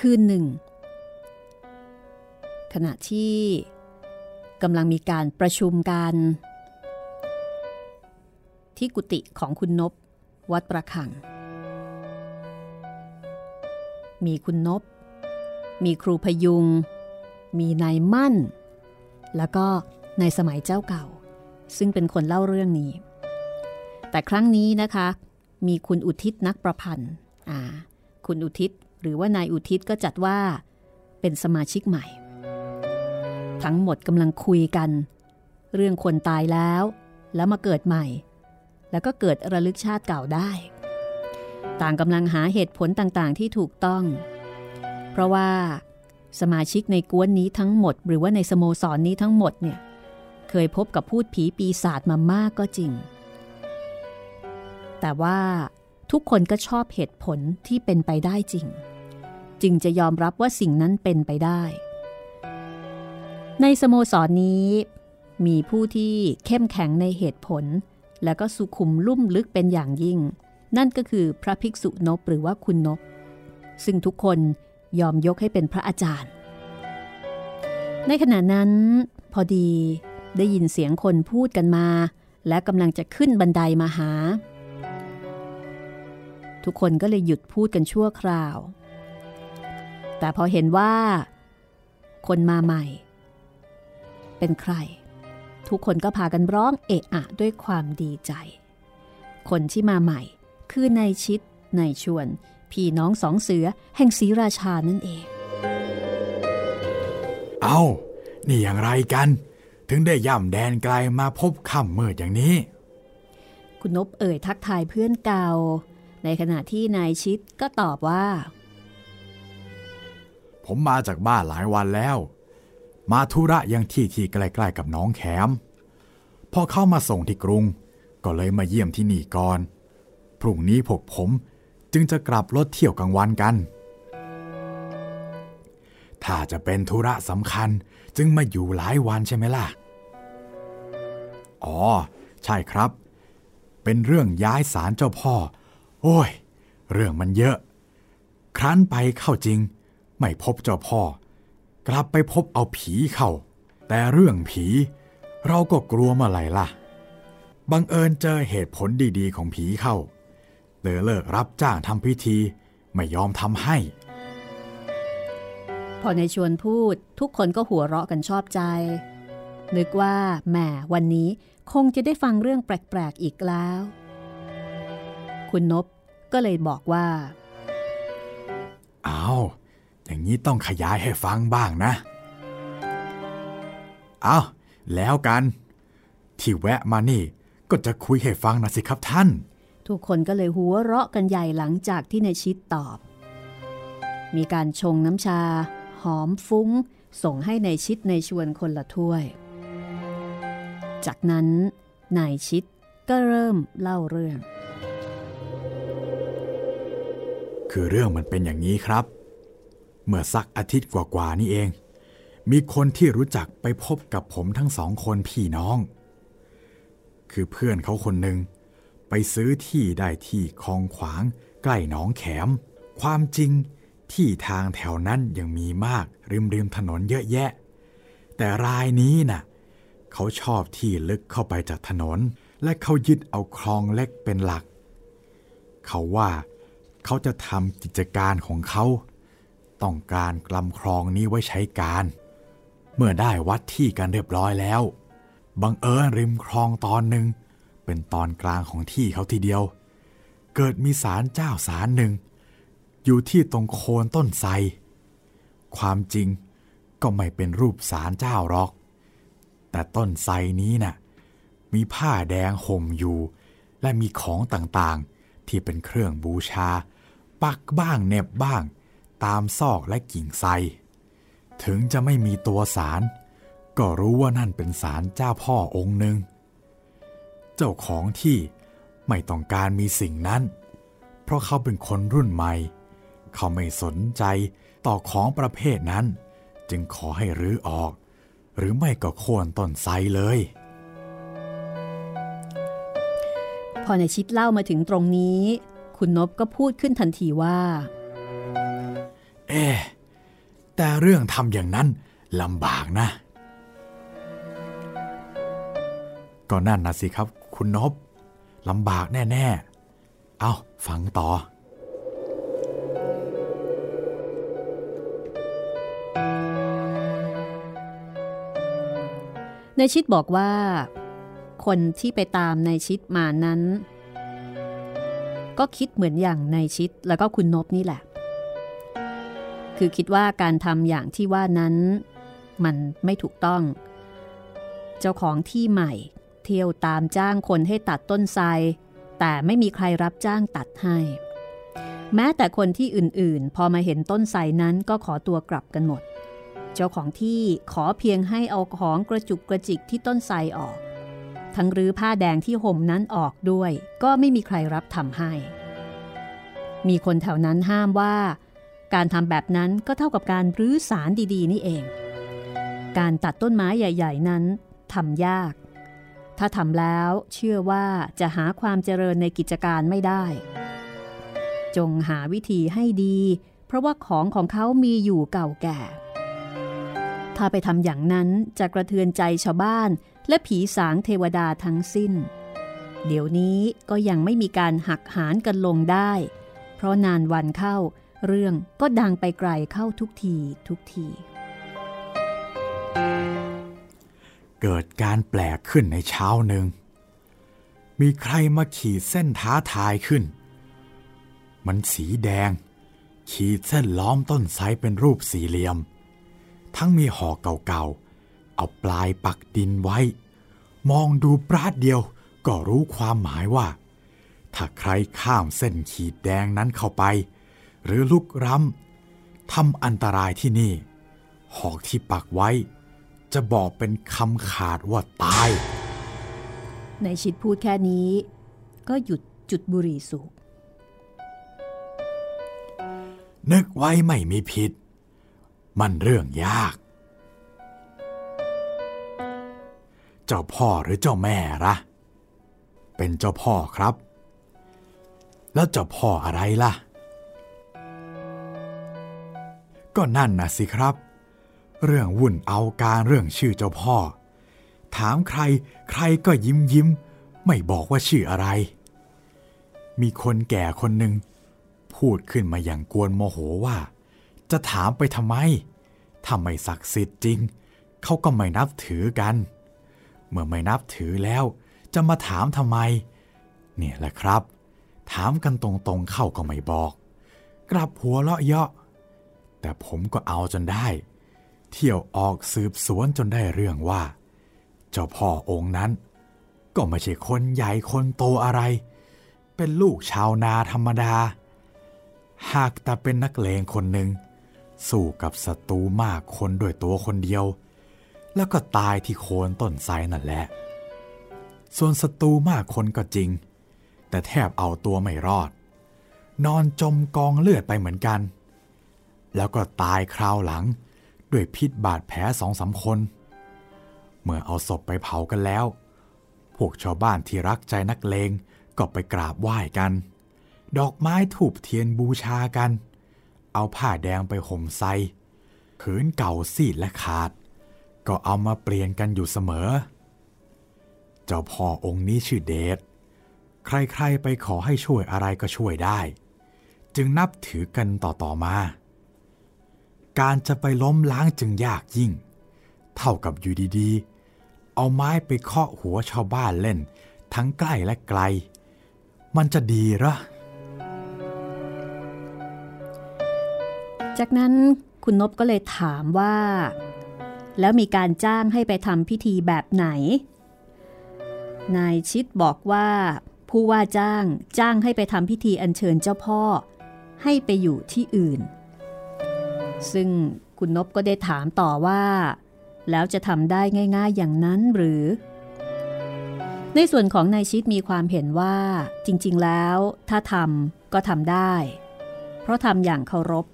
คืนหนึ่งขณะที่ กำลังมีการประชุมกัน ที่กุฏิของคุณนบวัดประคัง มีคุณนบ มีครูพยุง มีนายมั่น แล้วก็ในสมัยเจ้าเก่า ซึ่งเป็นคนเล่าเรื่องนี้ แต่ครั้งนี้นะคะ มีคุณอุทิศนักประพันธ์อ่าคุณอุทิศหรือว่านายอุทิศก็จัดว่าเป็นสมาชิกใหม่ ทั้งหมดกำลังคุยกัน เรื่องคนตายแล้ว แล้วมาเกิดใหม่ แล้วก็เกิดระลึกชาติเก่าได้ ต่างกำลังหาเหตุผลต่างๆ ที่ถูกต้อง เพราะว่าสมาชิกในกวนนี้ทั้งหมด หรือว่าในสโมสรนนี้ทั้งหมดเนี่ยเคยพบกับพูดผีปีศาจมามากก็จริง แต่ว่าทุกคนก็ชอบเหตุผลที่เป็นไปได้จริง จึงจะยอมรับว่าสิ่งนั้นเป็นไปได้ ในสโมสรนนี้ มีผู้ที่เข้มแข็งในเหตุผล และก็สุขุมลุ่มลึกเป็นอย่างยิ่ง นั่นก็คือพระภิกษุนบหรือว่าคุณนบ ซึ่งทุกคนยอมยกให้เป็นพระอาจารย์ ในขณะนั้น พอดีได้ยินเสียงคนพูดกันมา และกำลังจะขึ้นบันไดมาหา ทุกคนก็เลยหยุดพูดกันชั่วคราว แต่พอเห็นว่า คนมาใหม่ เป็นใคร ทุกคนก็พากันร้องเอะอะด้วยความดีใจ คนที่มาใหม่ คือนายชิดนายชวน พี่น้องสองเสือแห่งศรีราชานั่นเอง เอานี่อย่างไรกัน ถึงได้ย่ำแดนไกลมาพบค่ำมืดอย่างนี้ คุณนบเอ่ยทักทายเพื่อนเก่า ในในขณะที่นายชิดก็ตอบว่า ผมมาจากบ้านหลายวันแล้ว มาธุระยังที่ที่ใกล้ๆกับน้องแขม พอเข้ามาส่งที่กรุง ก็เลยมาเยี่ยมที่นี่ก่อน พรุ่งนี้พวกผมจึงจะกลับรถเที่ยวกลางวันกัน ถ้าจะเป็นธุระสำคัญจึงมาอยู่หลายวันใช่ไหมล่ะ อ๋อ ใช่ครับ เป็นเรื่องย้ายศาลเจ้าพ่อ โอ้ย เรื่องมันเยอะ ครั้นไปเข้าจริง ไม่พบเจ้าพ่อ กลับไปพบเอาผีเข้า แต่เรื่องผี เราก็กลัวมาไหลล่ะ บังเอิญเจอเหตุผลดีๆของผีเข้าเลยเลิกรับจ้างทำพิธี ไม่ยอมทำให้ พอในชวนพูดทุกคนก็หัวเราะกันชอบใจ นึกว่าแหมวันนี้คงจะได้ฟังเรื่องแปลกๆอีกแล้ว คุณนบก็เลยบอกว่า อ้าว อย่างนี้ต้องขยายให้ฟังบ้างนะ เอาแล้วกัน ที่แวะมานี่ ก็จะคุยให้ฟังนะสิครับท่าน ทุกคนก็เลยหัวเราะกันใหญ่หลังจากที่ในชิดตอบ มีการชงน้ำชา หอมฟุ้ง ส่งให้ในชิดในชวนคนละถ้วย จากนั้นนายชิดก็เริ่มเล่าเรื่อง คือเรื่องมันเป็นอย่างนี้ครับ เมื่อสักอาทิตย์กว่าๆนี่เอง มีคนที่รู้จักไปพบกับผมทั้งสองคนพี่น้อง คือเพื่อนเขาคนหนึ่งไปซื้อที่ได้ที่คลองขวางใกล้หนองแขม ความจริงที่ทางแถวนั้นยังมีมากริมริมถนนเยอะแยะ แต่รายนี้น่ะเขาชอบที่ลึกเข้าไปจากถนน และเขายึดเอาคลองเล็กเป็นหลัก เขาว่าเขาจะทำกิจการของเขา ต้องการกลำคลองนี้ไว้ใช้การ เมื่อได้วัดที่กันเรียบร้อยแล้ว บังเอิญริมคลองตอนหนึ่ง เป็นตอนกลางของที่เขาทีเดียว เกิดมีศาลเจ้าศาลหนึ่ง อยู่ที่ตรงโคนต้นไทรความจริงก็ไม่เป็นรูปศาลเจ้าหรอก แต่ต้นไทรนี้น่ะมีผ้าแดงห่มอยู่ และมีของต่างๆ ที่เป็นเครื่องบูชา ปักบ้างเน็บบ้าง ตามซอกและกิ่งไทรถึงจะไม่มีตัวสาร ก็รู้ว่านั่นเป็นสารเจ้าพ่อองค์หนึ่ง เจ้าของที่ไม่ต้องการมีสิ่งนั้น เพราะเขาเป็นคนรุ่นใหม่ เขาไม่สนใจต่อของประเภทนั้น จึงขอให้รื้อออก หรือไม่ก็โค่นต้นไทรเลยพอในชิดเล่ามาถึงตรงนี้ คุณนบก็พูดขึ้นทันทีว่า เอ๊แต่เรื่องทำอย่างนั้นลำบากนะ ก็นั่นนะสิครับคุณนบลำบากแน่ ๆ เอาฟังต่อ ในชิดบอกว่า คนที่ไปตามในชิดมานั้น ก็คิดเหมือนอย่างในชิดแล้วก็คุณนบนี่แหละ คือคิดว่าการทำอย่างที่ว่านั้น มันไม่ถูกต้อง เจ้าของที่ใหม่ เที่ยวตามจ้างคนให้ตัดต้นไทรแต่ไม่มีใครรับจ้างตัดให้ แม้แต่คนที่อื่นๆ พอมาเห็นต้นไทรนั้นก็ขอตัวกลับกันหมด เจ้าของที่ขอเพียงให้เอาของกระจุกกระจิกที่ต้นไทรออก ทั้งรื้อผ้าแดงที่ห่มนั้นออกด้วย ก็ไม่มีใครรับทำให้ มีคนแถวนั้นห้ามว่า การทำแบบนั้นก็เท่ากับการรื้อสารดีๆ นี่เอง การตัดต้นไม้ใหญ่ ๆ นั้นทำยาก ถ้าทำแล้วเชื่อว่าจะหาความเจริญในกิจการไม่ได้ จงหาวิธีให้ดี เพราะว่าของของเขามีอยู่เก่าแก่ ถ้าไปทำอย่างนั้นจะกระเทือนใจชาวบ้าน และผีสางเทวดาทั้งสิ้น เดี๋ยวนี้ก็ยังไม่มีการหักหานกันลงได้ เพราะนานวันเข้า เรื่องก็ดังไปไกลเข้าทุกทีทุกที เกิดการแปลกขึ้นในเช้าหนึ่ง มีใครมาขีดเส้นท้าทายขึ้น มันสีแดง ขีดเส้นล้อมต้นไทรเป็นรูปสี่เหลี่ยม ทั้งมีห่อเก่าๆ เอาปลายปักดินไว้ มองดูปราดเดียวก็รู้ความหมายว่าถ้าใครข้ามเส้นขีดแดงนั้นเข้าไป หรือลุกร้ำทำอันตรายที่นี่ หอกที่ปักไว้ จะบอกเป็นคำขาดว่าตาย ในชิดพูดแค่นี้ ก็หยุดจุดบุหรี่สูบนึกไว้ไม่มีผิด มันเรื่องยาก เจ้าพ่อหรือเจ้าแม่ละเป็นเจ้าพ่อครับ แล้วเจ้าพ่ออะไรล่ะ ก็นั่นนะสิครับ เรื่องวุ่นเอาการเรื่องชื่อเจ้าพ่อ ถามใครใครก็ยิ้มยิ้ม ไม่บอกว่าชื่ออะไร มีคนแก่คนหนึ่งพูดขึ้นมาอย่างกวนโมโหว่า จะถามไปทำไม ถ้าไม่ศักดิ์สิทธิ์จริง เขาก็ไม่นับถือกัน เมื่อไม่นับถือแล้ว จะมาถามทำไม เนี่ยแหละครับ ถามกันตรงๆเข้าก็ไม่บอก กลับหัวเราะเยาะ แต่ผมก็เอาจนได้ เที่ยวออกสืบสวนจนได้เรื่องว่า เจ้าพ่อองค์นั้น ก็ไม่ใช่คนใหญ่คนโตอะไร เป็นลูกชาวนาธรรมดา หากแต่เป็นนักเลงคนหนึ่ง สู้กับศัตรูมากคนด้วยตัวคนเดียว แล้วก็ตายที่โคนต้นไทรนั่นแหละ ส่วนศัตรูมากคนก็จริง แต่แทบเอาตัวไม่รอด นอนจมกองเลือดไปเหมือนกัน แล้วก็ตายคราวหลัง ด้วยพิษบาดแผลสองสามคน เมื่อเอาศพไปเผากันแล้ว พวกชาวบ้านที่รักใจนักเลงก็ไปกราบไหว้กัน ดอกไม้ถูบเทียนบูชากัน เอาผ้าแดงไปห่มใส่ผืนเก่าซีดและขาด ก็เอามาเปลี่ยนกันอยู่เสมอ เจ้าพ่อองค์นี้ชื่อเดชใครๆไปขอให้ช่วยอะไรก็ช่วยได้ จึงนับถือกันต่อๆมา การจะไปล้มล้างจึงยากยิ่ง เท่ากับอยู่ดีๆ เอาไม้ไปเคาะหัวชาวบ้านเล่น ทั้งใกล้และไกล มันจะดีหรอ จากนั้นคุณนบก็เลยถามว่า แล้วมีการจ้างให้ไปทำพิธีแบบไหน นายชิดบอกว่า ผู้ว่าจ้างจ้างให้ไปทำพิธีอัญเชิญเจ้าพ่อ ให้ไปอยู่ที่อื่น ซึ่งคุณนบก็ได้ถามต่อว่า แล้วจะทำได้ง่าย ๆ อย่างนั้นหรือ ในส่วนของนายชิดมีความเห็นว่า จริง ๆ แล้วถ้าทำก็ทำได้ เพราะทำอย่างเคารพ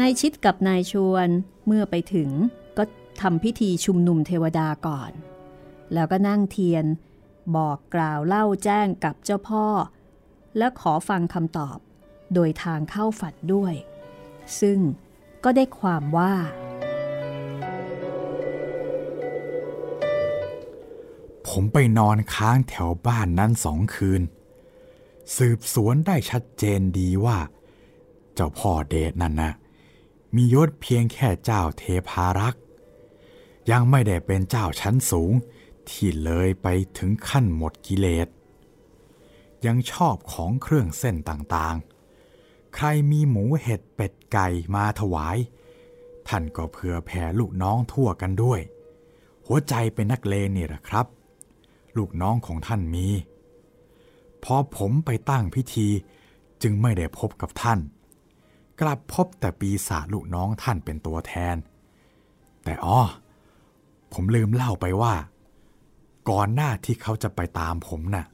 นายชิดกับนายชวนเมื่อไปถึงก็ทำพิธีชุมนุมเทวดาก่อน แล้วก็นั่งเทียน บอกกล่าวเล่าแจ้งกับเจ้าพ่อ และขอฟังคำตอบ โดยทางเข้าฝันด้วย ซึ่ง ก็ได้ความว่า ผมไปนอนค้างแถวบ้านนั้นสองคืน สืบสวนได้ชัดเจนดีว่า เจ้าพ่อเดชนั่นนะมียศเพียงแค่เจ้าเทพารักษ์ยังไม่ได้เป็นเจ้าชั้นสูงที่เลยไปถึงขั้นหมดกิเลส ยังชอบของเครื่องเส้นต่างๆ ใครมีหมูเห็ดเป็ดไก่มาถวาย ท่านก็เผื่อแผ่ลูกน้องทั่วกันด้วย หัวใจเป็นนักเลงนี่แหละครับ ลูกน้องของท่านมี พอผมไปตั้งพิธีจึงไม่ได้พบกับท่าน กลับพบแต่ปีศาจลูกน้องท่านเป็นตัวแทน แต่อ้อผมลืมเล่าไปว่า ก่อนหน้าที่เขาจะไปตามผมน่ะ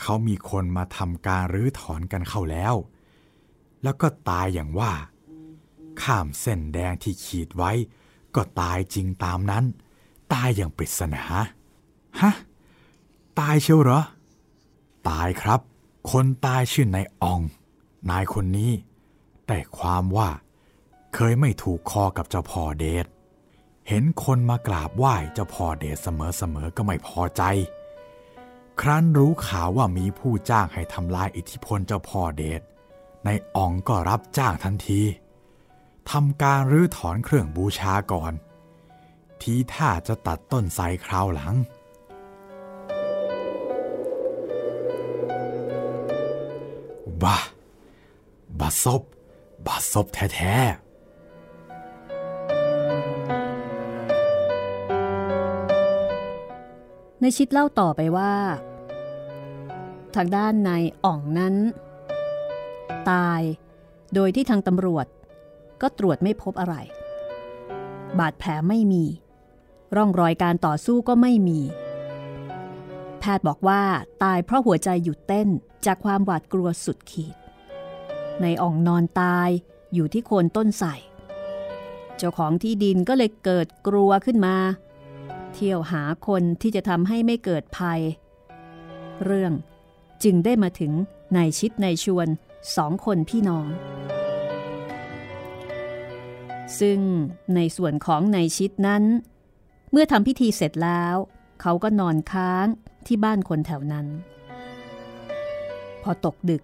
เขามีคนมาทำการรื้อถอนกันเข้าแล้ว แล้วก็ตายอย่างว่า ข้ามเส้นแดงที่ขีดไว้ ก็ตายจริงตามนั้น ตายอย่างปริศนาฮะตายเชียวเหรอ ตายครับ คนตายชื่อนายออง นายคนนี้ แต่ความว่า เคยไม่ถูกคอกับเจ้าพ่อเดชเห็นคนมากราบไหว้เจ้าพ่อเดชเสมอๆก็ไม่พอใจ ครั้นรู้ข่าวว่ามีผู้จ้างให้ทำลายอิทธิพลเจ้าพ่อเดช นายอองก็รับจ้างทันทีทำการรื้อถอนเครื่องบูชาก่อน ทีท่าจะตัดต้นไทรคราวหลัง บ้าบาซบบาซบแท้ๆในชิดเล่าต่อไปว่า ทางด้านนายอ่องนั้น ตาย โดยที่ทางตำรวจ ก็ตรวจไม่พบอะไร บาดแผลไม่มี ร่องรอยการต่อสู้ก็ไม่มี แพทย์บอกว่าตายเพราะหัวใจหยุดเต้นจากความหวาดกลัวสุดขีด ในอ่องนอนตายอยู่ที่โคนต้นไทรเจ้าของที่ดินก็เลยเกิดกลัวขึ้นมา เที่ยวหาคนที่จะทำให้ไม่เกิดภัย เรื่องจึงได้มาถึงนายชิดนายชวน สองคนพี่น้อง ซึ่งในส่วนของนายชิดนั้น เมื่อทำพิธีเสร็จแล้ว เขาก็นอนค้างที่บ้านคนแถวนั้น พอตกดึก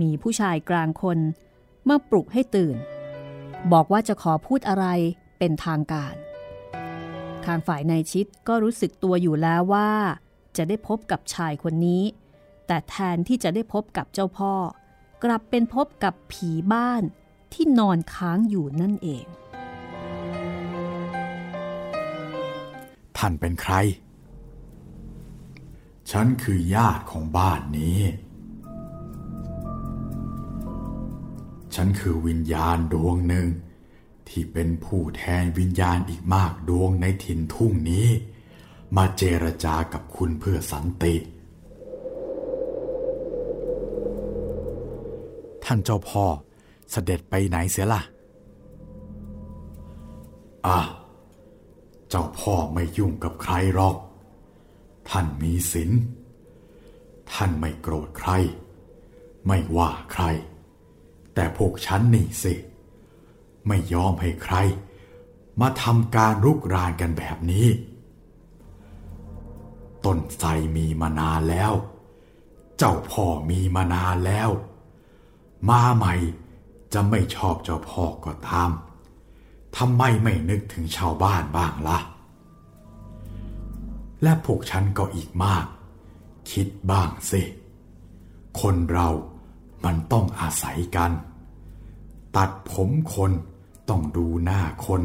มีผู้ชายกลางคนมาปลุกให้ตื่น บอกว่าจะขอพูดอะไรเป็นทางการ ทางฝ่ายนายชิดก็รู้สึกตัวอยู่แล้วว่า จะได้พบกับชายคนนี้ แต่แทนที่จะได้พบกับเจ้าพ่อ กลับเป็นพบกับผีบ้านที่นอนค้างอยู่นั่นเอง ท่านเป็นใคร ฉันคือญาติของบ้านนี้ ฉันคือวิญญาณดวงหนึ่ง ที่เป็นผู้แทนวิญญาณอีกมากดวงในถิ่นทุ่งนี้ มาเจรจากับคุณเพื่อสันติ ท่านเจ้าพ่อเสด็จไปไหนเสียล่ะอะเจ้าพ่อไม่ยุ่งกับใครหรอก ท่านมีศีล ท่านไม่โกรธใคร ไม่ว่าใคร แต่พวกฉันนี่สิ ไม่ยอมให้ใคร มาทำการรุกรานกันแบบนี้ ต้นไทรมีมานานแล้ว เจ้าพ่อมีมานานแล้ว มาใหม่จะไม่ชอบเจ้าพ่อก็ตามทำไมไม่นึกถึงชาวบ้านบ้างละ่ะ และพวกฉันก็อีกมาก คิดบ้างสิ คนเรามันต้องอาศัยกัน ตัดผมคนต้องดูหน้าคน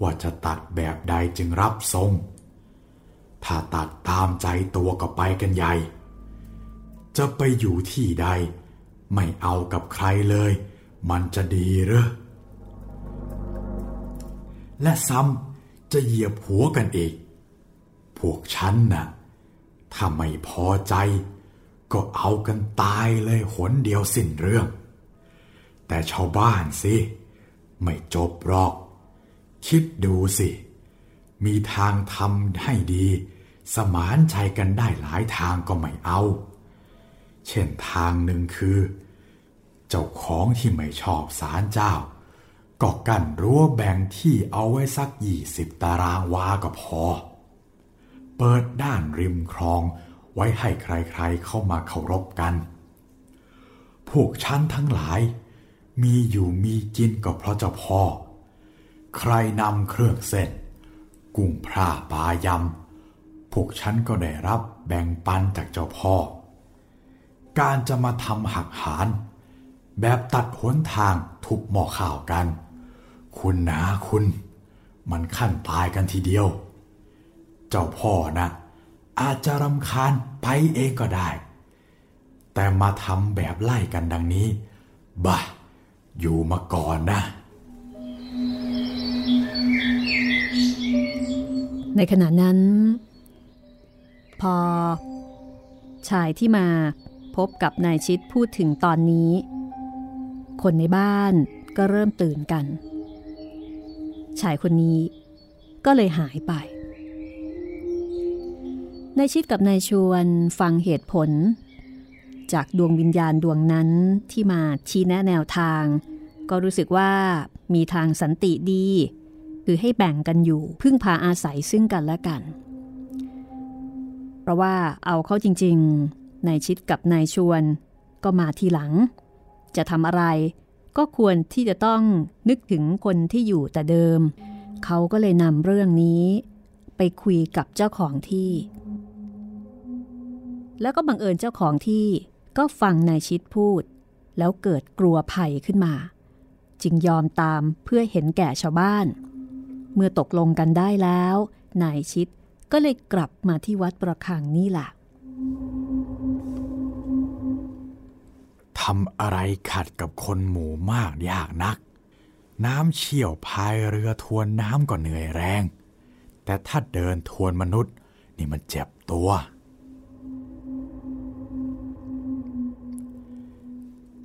ว่าจะตัดแบบใดจึงรับทรง ถ้าตัดตามใจตัวก็ไปกันใหญ่ จะไปอยู่ที่ใด ไม่เอากับใครเลย มันจะดีหรือและซ้ำจะเหยียบหัวกันอีก พวกฉันนะ่ะ ถ้าไม่พอใจ ก็เอากันตายเลยหนเดียวสิ้นเรื่อง แต่ชาวบ้านสิ ไม่จบหรอก คิดดูสิ มีทางทำให้ดี สมานใจกันได้หลายทางก็ไม่เอา เช่นทางหนึ่งคือ เจ้าของที่ไม่ชอบสารเจ้า ก็กั้นรั้วแบ่งที่เอาไว้สักยี่สิบตารางวาก็พอ เปิดด้านริมคลองไว้ให้ใครๆเข้ามาเคารพกัน พวกฉันทั้งหลาย มีอยู่มีกินก็เพราะเจ้าพ่อ ใครนำเครื่องเส้น กุ้งพร่าปลายำพวกฉันก็ได้รับแบ่งปันจากเจ้าพ่อ การจะมาทำหักหารแบบตัดหนทางทุบหม้อข่าวกัน คุณนะคุณ มันขั้นตายกันทีเดียว เจ้าพ่อนะ อาจจะรำคาญไปเองก็ได้ แต่มาทำแบบไล่กันดังนี้ บ่ะ อยู่มาก่อนนะในขณะนั้น พอชายที่มา พบกับนายชิดพูดถึงตอนนี้ คนในบ้านก็เริ่มตื่นกัน ชายคนนี้ก็เลยหายไปนายชิดกับนายชวนฟังเหตุผล จากดวงวิญญาณดวงนั้นที่มาชี้แนะแนวทาง ก็รู้สึกว่ามีทางสันติดี คือให้แบ่งกันอยู่พึ่งพาอาศัยซึ่งกันและกัน เพราะว่าเอาเข้าจริง ๆ นายชิดกับนายชวนก็มาทีหลัง จะทำอะไร ก็ควรที่จะต้องนึกถึงคนที่อยู่แต่เดิม เขาก็เลยนำเรื่องนี้ ไปคุยกับเจ้าของที่ แล้วก็บังเอิญเจ้าของที่ก็ฟังนายชิดพูด แล้วเกิดกลัวภัยขึ้นมา จึงยอมตามเพื่อเห็นแก่ชาวบ้าน เมื่อตกลงกันได้แล้วนายชิดก็เลยกลับมาที่วัดประคังนี่แหละำอะไรขัดกับคนหมู่มากยากนัก น้ำเชี่ยวพายเรือทวนน้ำก็เหนื่อยแรง แต่ถ้าเดินทวนมนุษย์ นี่มันเจ็บตัว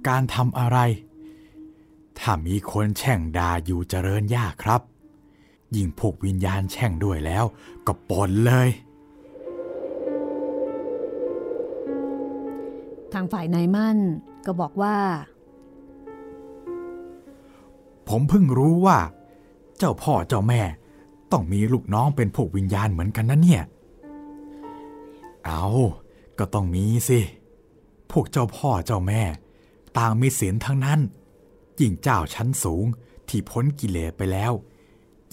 การทำอะไร ถ้ามีคนแช่งด่าอยู่เจริญยากครับ ยิ่งพวกวิญญาณแช่งด้วยแล้วก็ปนเลยางฝ่ายนายมั่นก็บอกว่า ผมเพิ่งรู้ว่า เจ้าพ่อเจ้าแม่ ต้องมีลูกน้องเป็นพวกวิญญาณเหมือนกันนะเนี่ย เอาก็ต้องมีสิ พวกเจ้าพ่อเจ้าแม่ ต่างมีศีลทั้งนั้น ยิ่งเจ้าชั้นสูงที่พ้นกิเลสไปแล้ว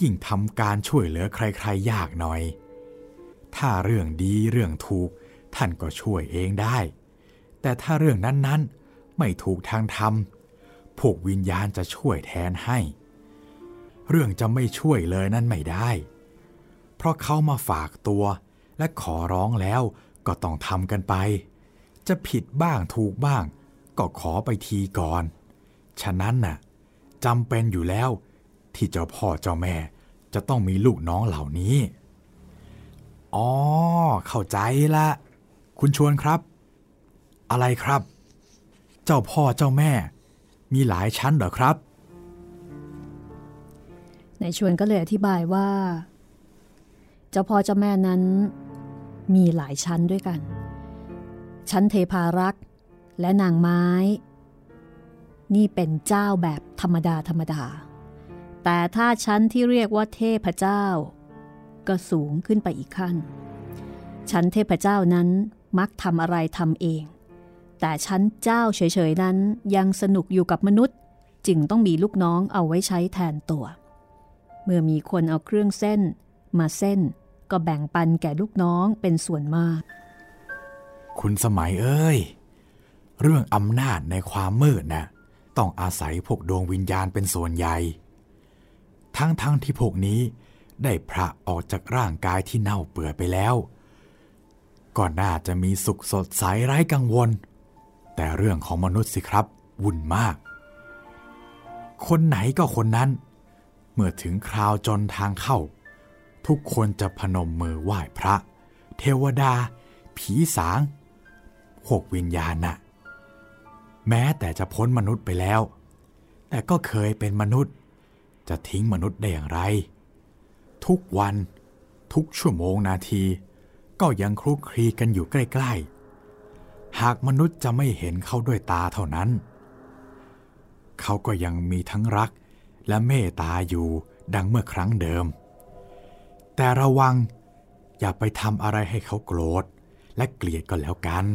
ยิ่งทำการช่วยเหลือใครๆยากหน่อย ถ้าเรื่องดีเรื่องถูกท่านก็ช่วยเองได้ แต่ถ้าเรื่องนั้นๆ ไม่ถูกทางธรรม พวกวิญญาณจะช่วยแทนให้ เรื่องจะไม่ช่วยเลยนั่นไม่ได้ เพราะเขามาฝากตัว และขอร้องแล้วก็ต้องทำกันไป จะผิดบ้างถูกบ้าง ก็ขอไปทีก่อน ฉะนั้นน่ะจำเป็นอยู่แล้ว ที่เจ้าพ่อเจ้าแม่จะต้องมีลูกน้องเหล่านี้ อ๋อ เข้าใจละ คุณชวนครับ อะไรครับ เจ้าพ่อเจ้าแม่ มีหลายชั้นเหรอครับนายชวนก็เลยอธิบายว่า เจ้าพ่อเจ้าแม่นั้น มีหลายชั้นด้วยกัน ชั้นเทพารักษ์และนางไม้ นี่เป็นเจ้าแบบธรรมดาธรรมดา แต่ถ้าชั้นที่เรียกว่าเทพเจ้า ก็สูงขึ้นไปอีกขั้น ชั้นเทพเจ้านั้นมักทำอะไรทำเอง แต่ชั้นเจ้าเฉยๆนั้นยังสนุกอยู่กับมนุษย์ จึงต้องมีลูกน้องเอาไว้ใช้แทนตัว เมื่อมีคนเอาเครื่องเส้น มาเส้นก็แบ่งปันแก่ลูกน้องเป็นส่วนมาก คุณสมัยเอ้ย เรื่องอำนาจในความมืดนะต้องอาศัยพวกดวงวิญญาณเป็นส่วนใหญ่ ทั้งๆทที่พวกนี้ได้พระออกจากร่างกายที่เน่าเปื่อยไปแล้ว ก็น่าจะมีสุขสดใสไร้กังวล แต่เรื่องของมนุษย์สิครับ วุ่นมาก คนไหนก็คนนั้น เมื่อถึงคราวจนทางเข้า ทุกคนจะพนมมือไหว้พระ เทวดา ผีสางพวกวิญญาณน่ะแม้แต่จะพ้นมนุษย์ไปแล้ว แต่ก็เคยเป็นมนุษย์ จะทิ้งมนุษย์ได้อย่างไร ทุกวัน ทุกชั่วโมงนาที ก็ยังคลุกคลีกันอยู่ใกล้ ๆ หากมนุษย์จะไม่เห็นเขาด้วยตาเท่านั้น เขาก็ยังมีทั้งรักและเมตตาอยู่ดังเมื่อครั้งเดิม แต่ระวังอย่าไปทำอะไรให้เขาโกรธและเกลียดก็แล้วกัน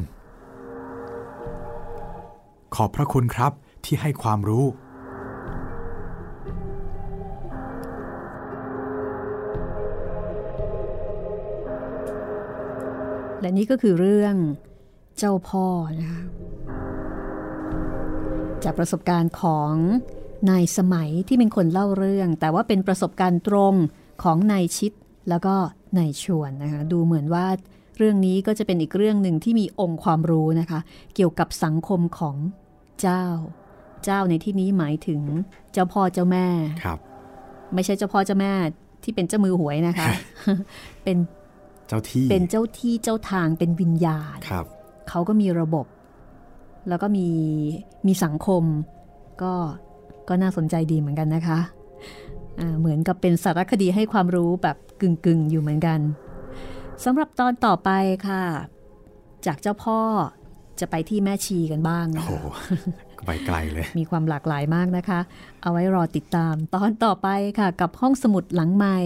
ขอบพระคุณครับที่ให้ความรู้ และนี่ก็คือเรื่อง เจ้าพ่อนะคะจากประสบการณ์ของนายสมัยที่เป็นคนเล่าเรื่อง แต่ว่าเป็นประสบการณ์ตรงของนายชิดแล้วก็นายชวนนะคะดูเหมือนว่าเรื่องนี้ก็จะเป็นอีกเรื่องหนึ่งที่มีองค์ความรู้นะคะ เกี่ยวกับสังคมของเจ้า เจ้าในที่นี้หมายถึงเจ้าพ่อเจ้าแม่ครับ ไม่ใช่เจ้าพ่อเจ้าแม่ที่เป็นเจ้ามือหวยนะคะ เป็นเจ้าที่เป็นเจ้าที่เจ้าทางเป็นวิญญาณครับ เขาก็มีระบบ แล้วก็มีมีสังคม ก็ก็น่าสนใจดีเหมือนกันนะคะอ่าเหมือนกับเป็นสารคดีให้ความรู้แบบกึ่งกึ่งๆ อยู่เหมือนกันสำหรับตอนต่อไปค่ะ จากเจ้าพ่อจะไปที่แม่ชีกันบ้างนะโอ้คะโหไปไกลเลย มีความหลากหลายมากนะคะ เอาไว้รอติดตาม ตอนต่อไปค่ะ กับห้องสมุดหลังใหม่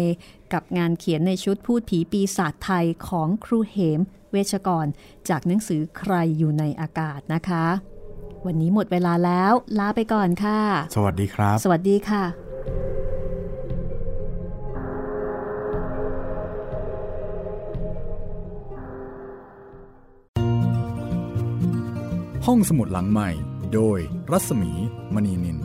กับงานเขียนในชุดพูดผีปีศาจไทยของครูเหม เวชกร จากหนังสือใครอยู่ในอากาศนะคะ วันนี้หมดเวลาแล้วลาไปก่อนค่ะ สวัสดีครับ สวัสดีค่ะห้องสมุดหลังใหม่ โดยรัศมีมณีนิน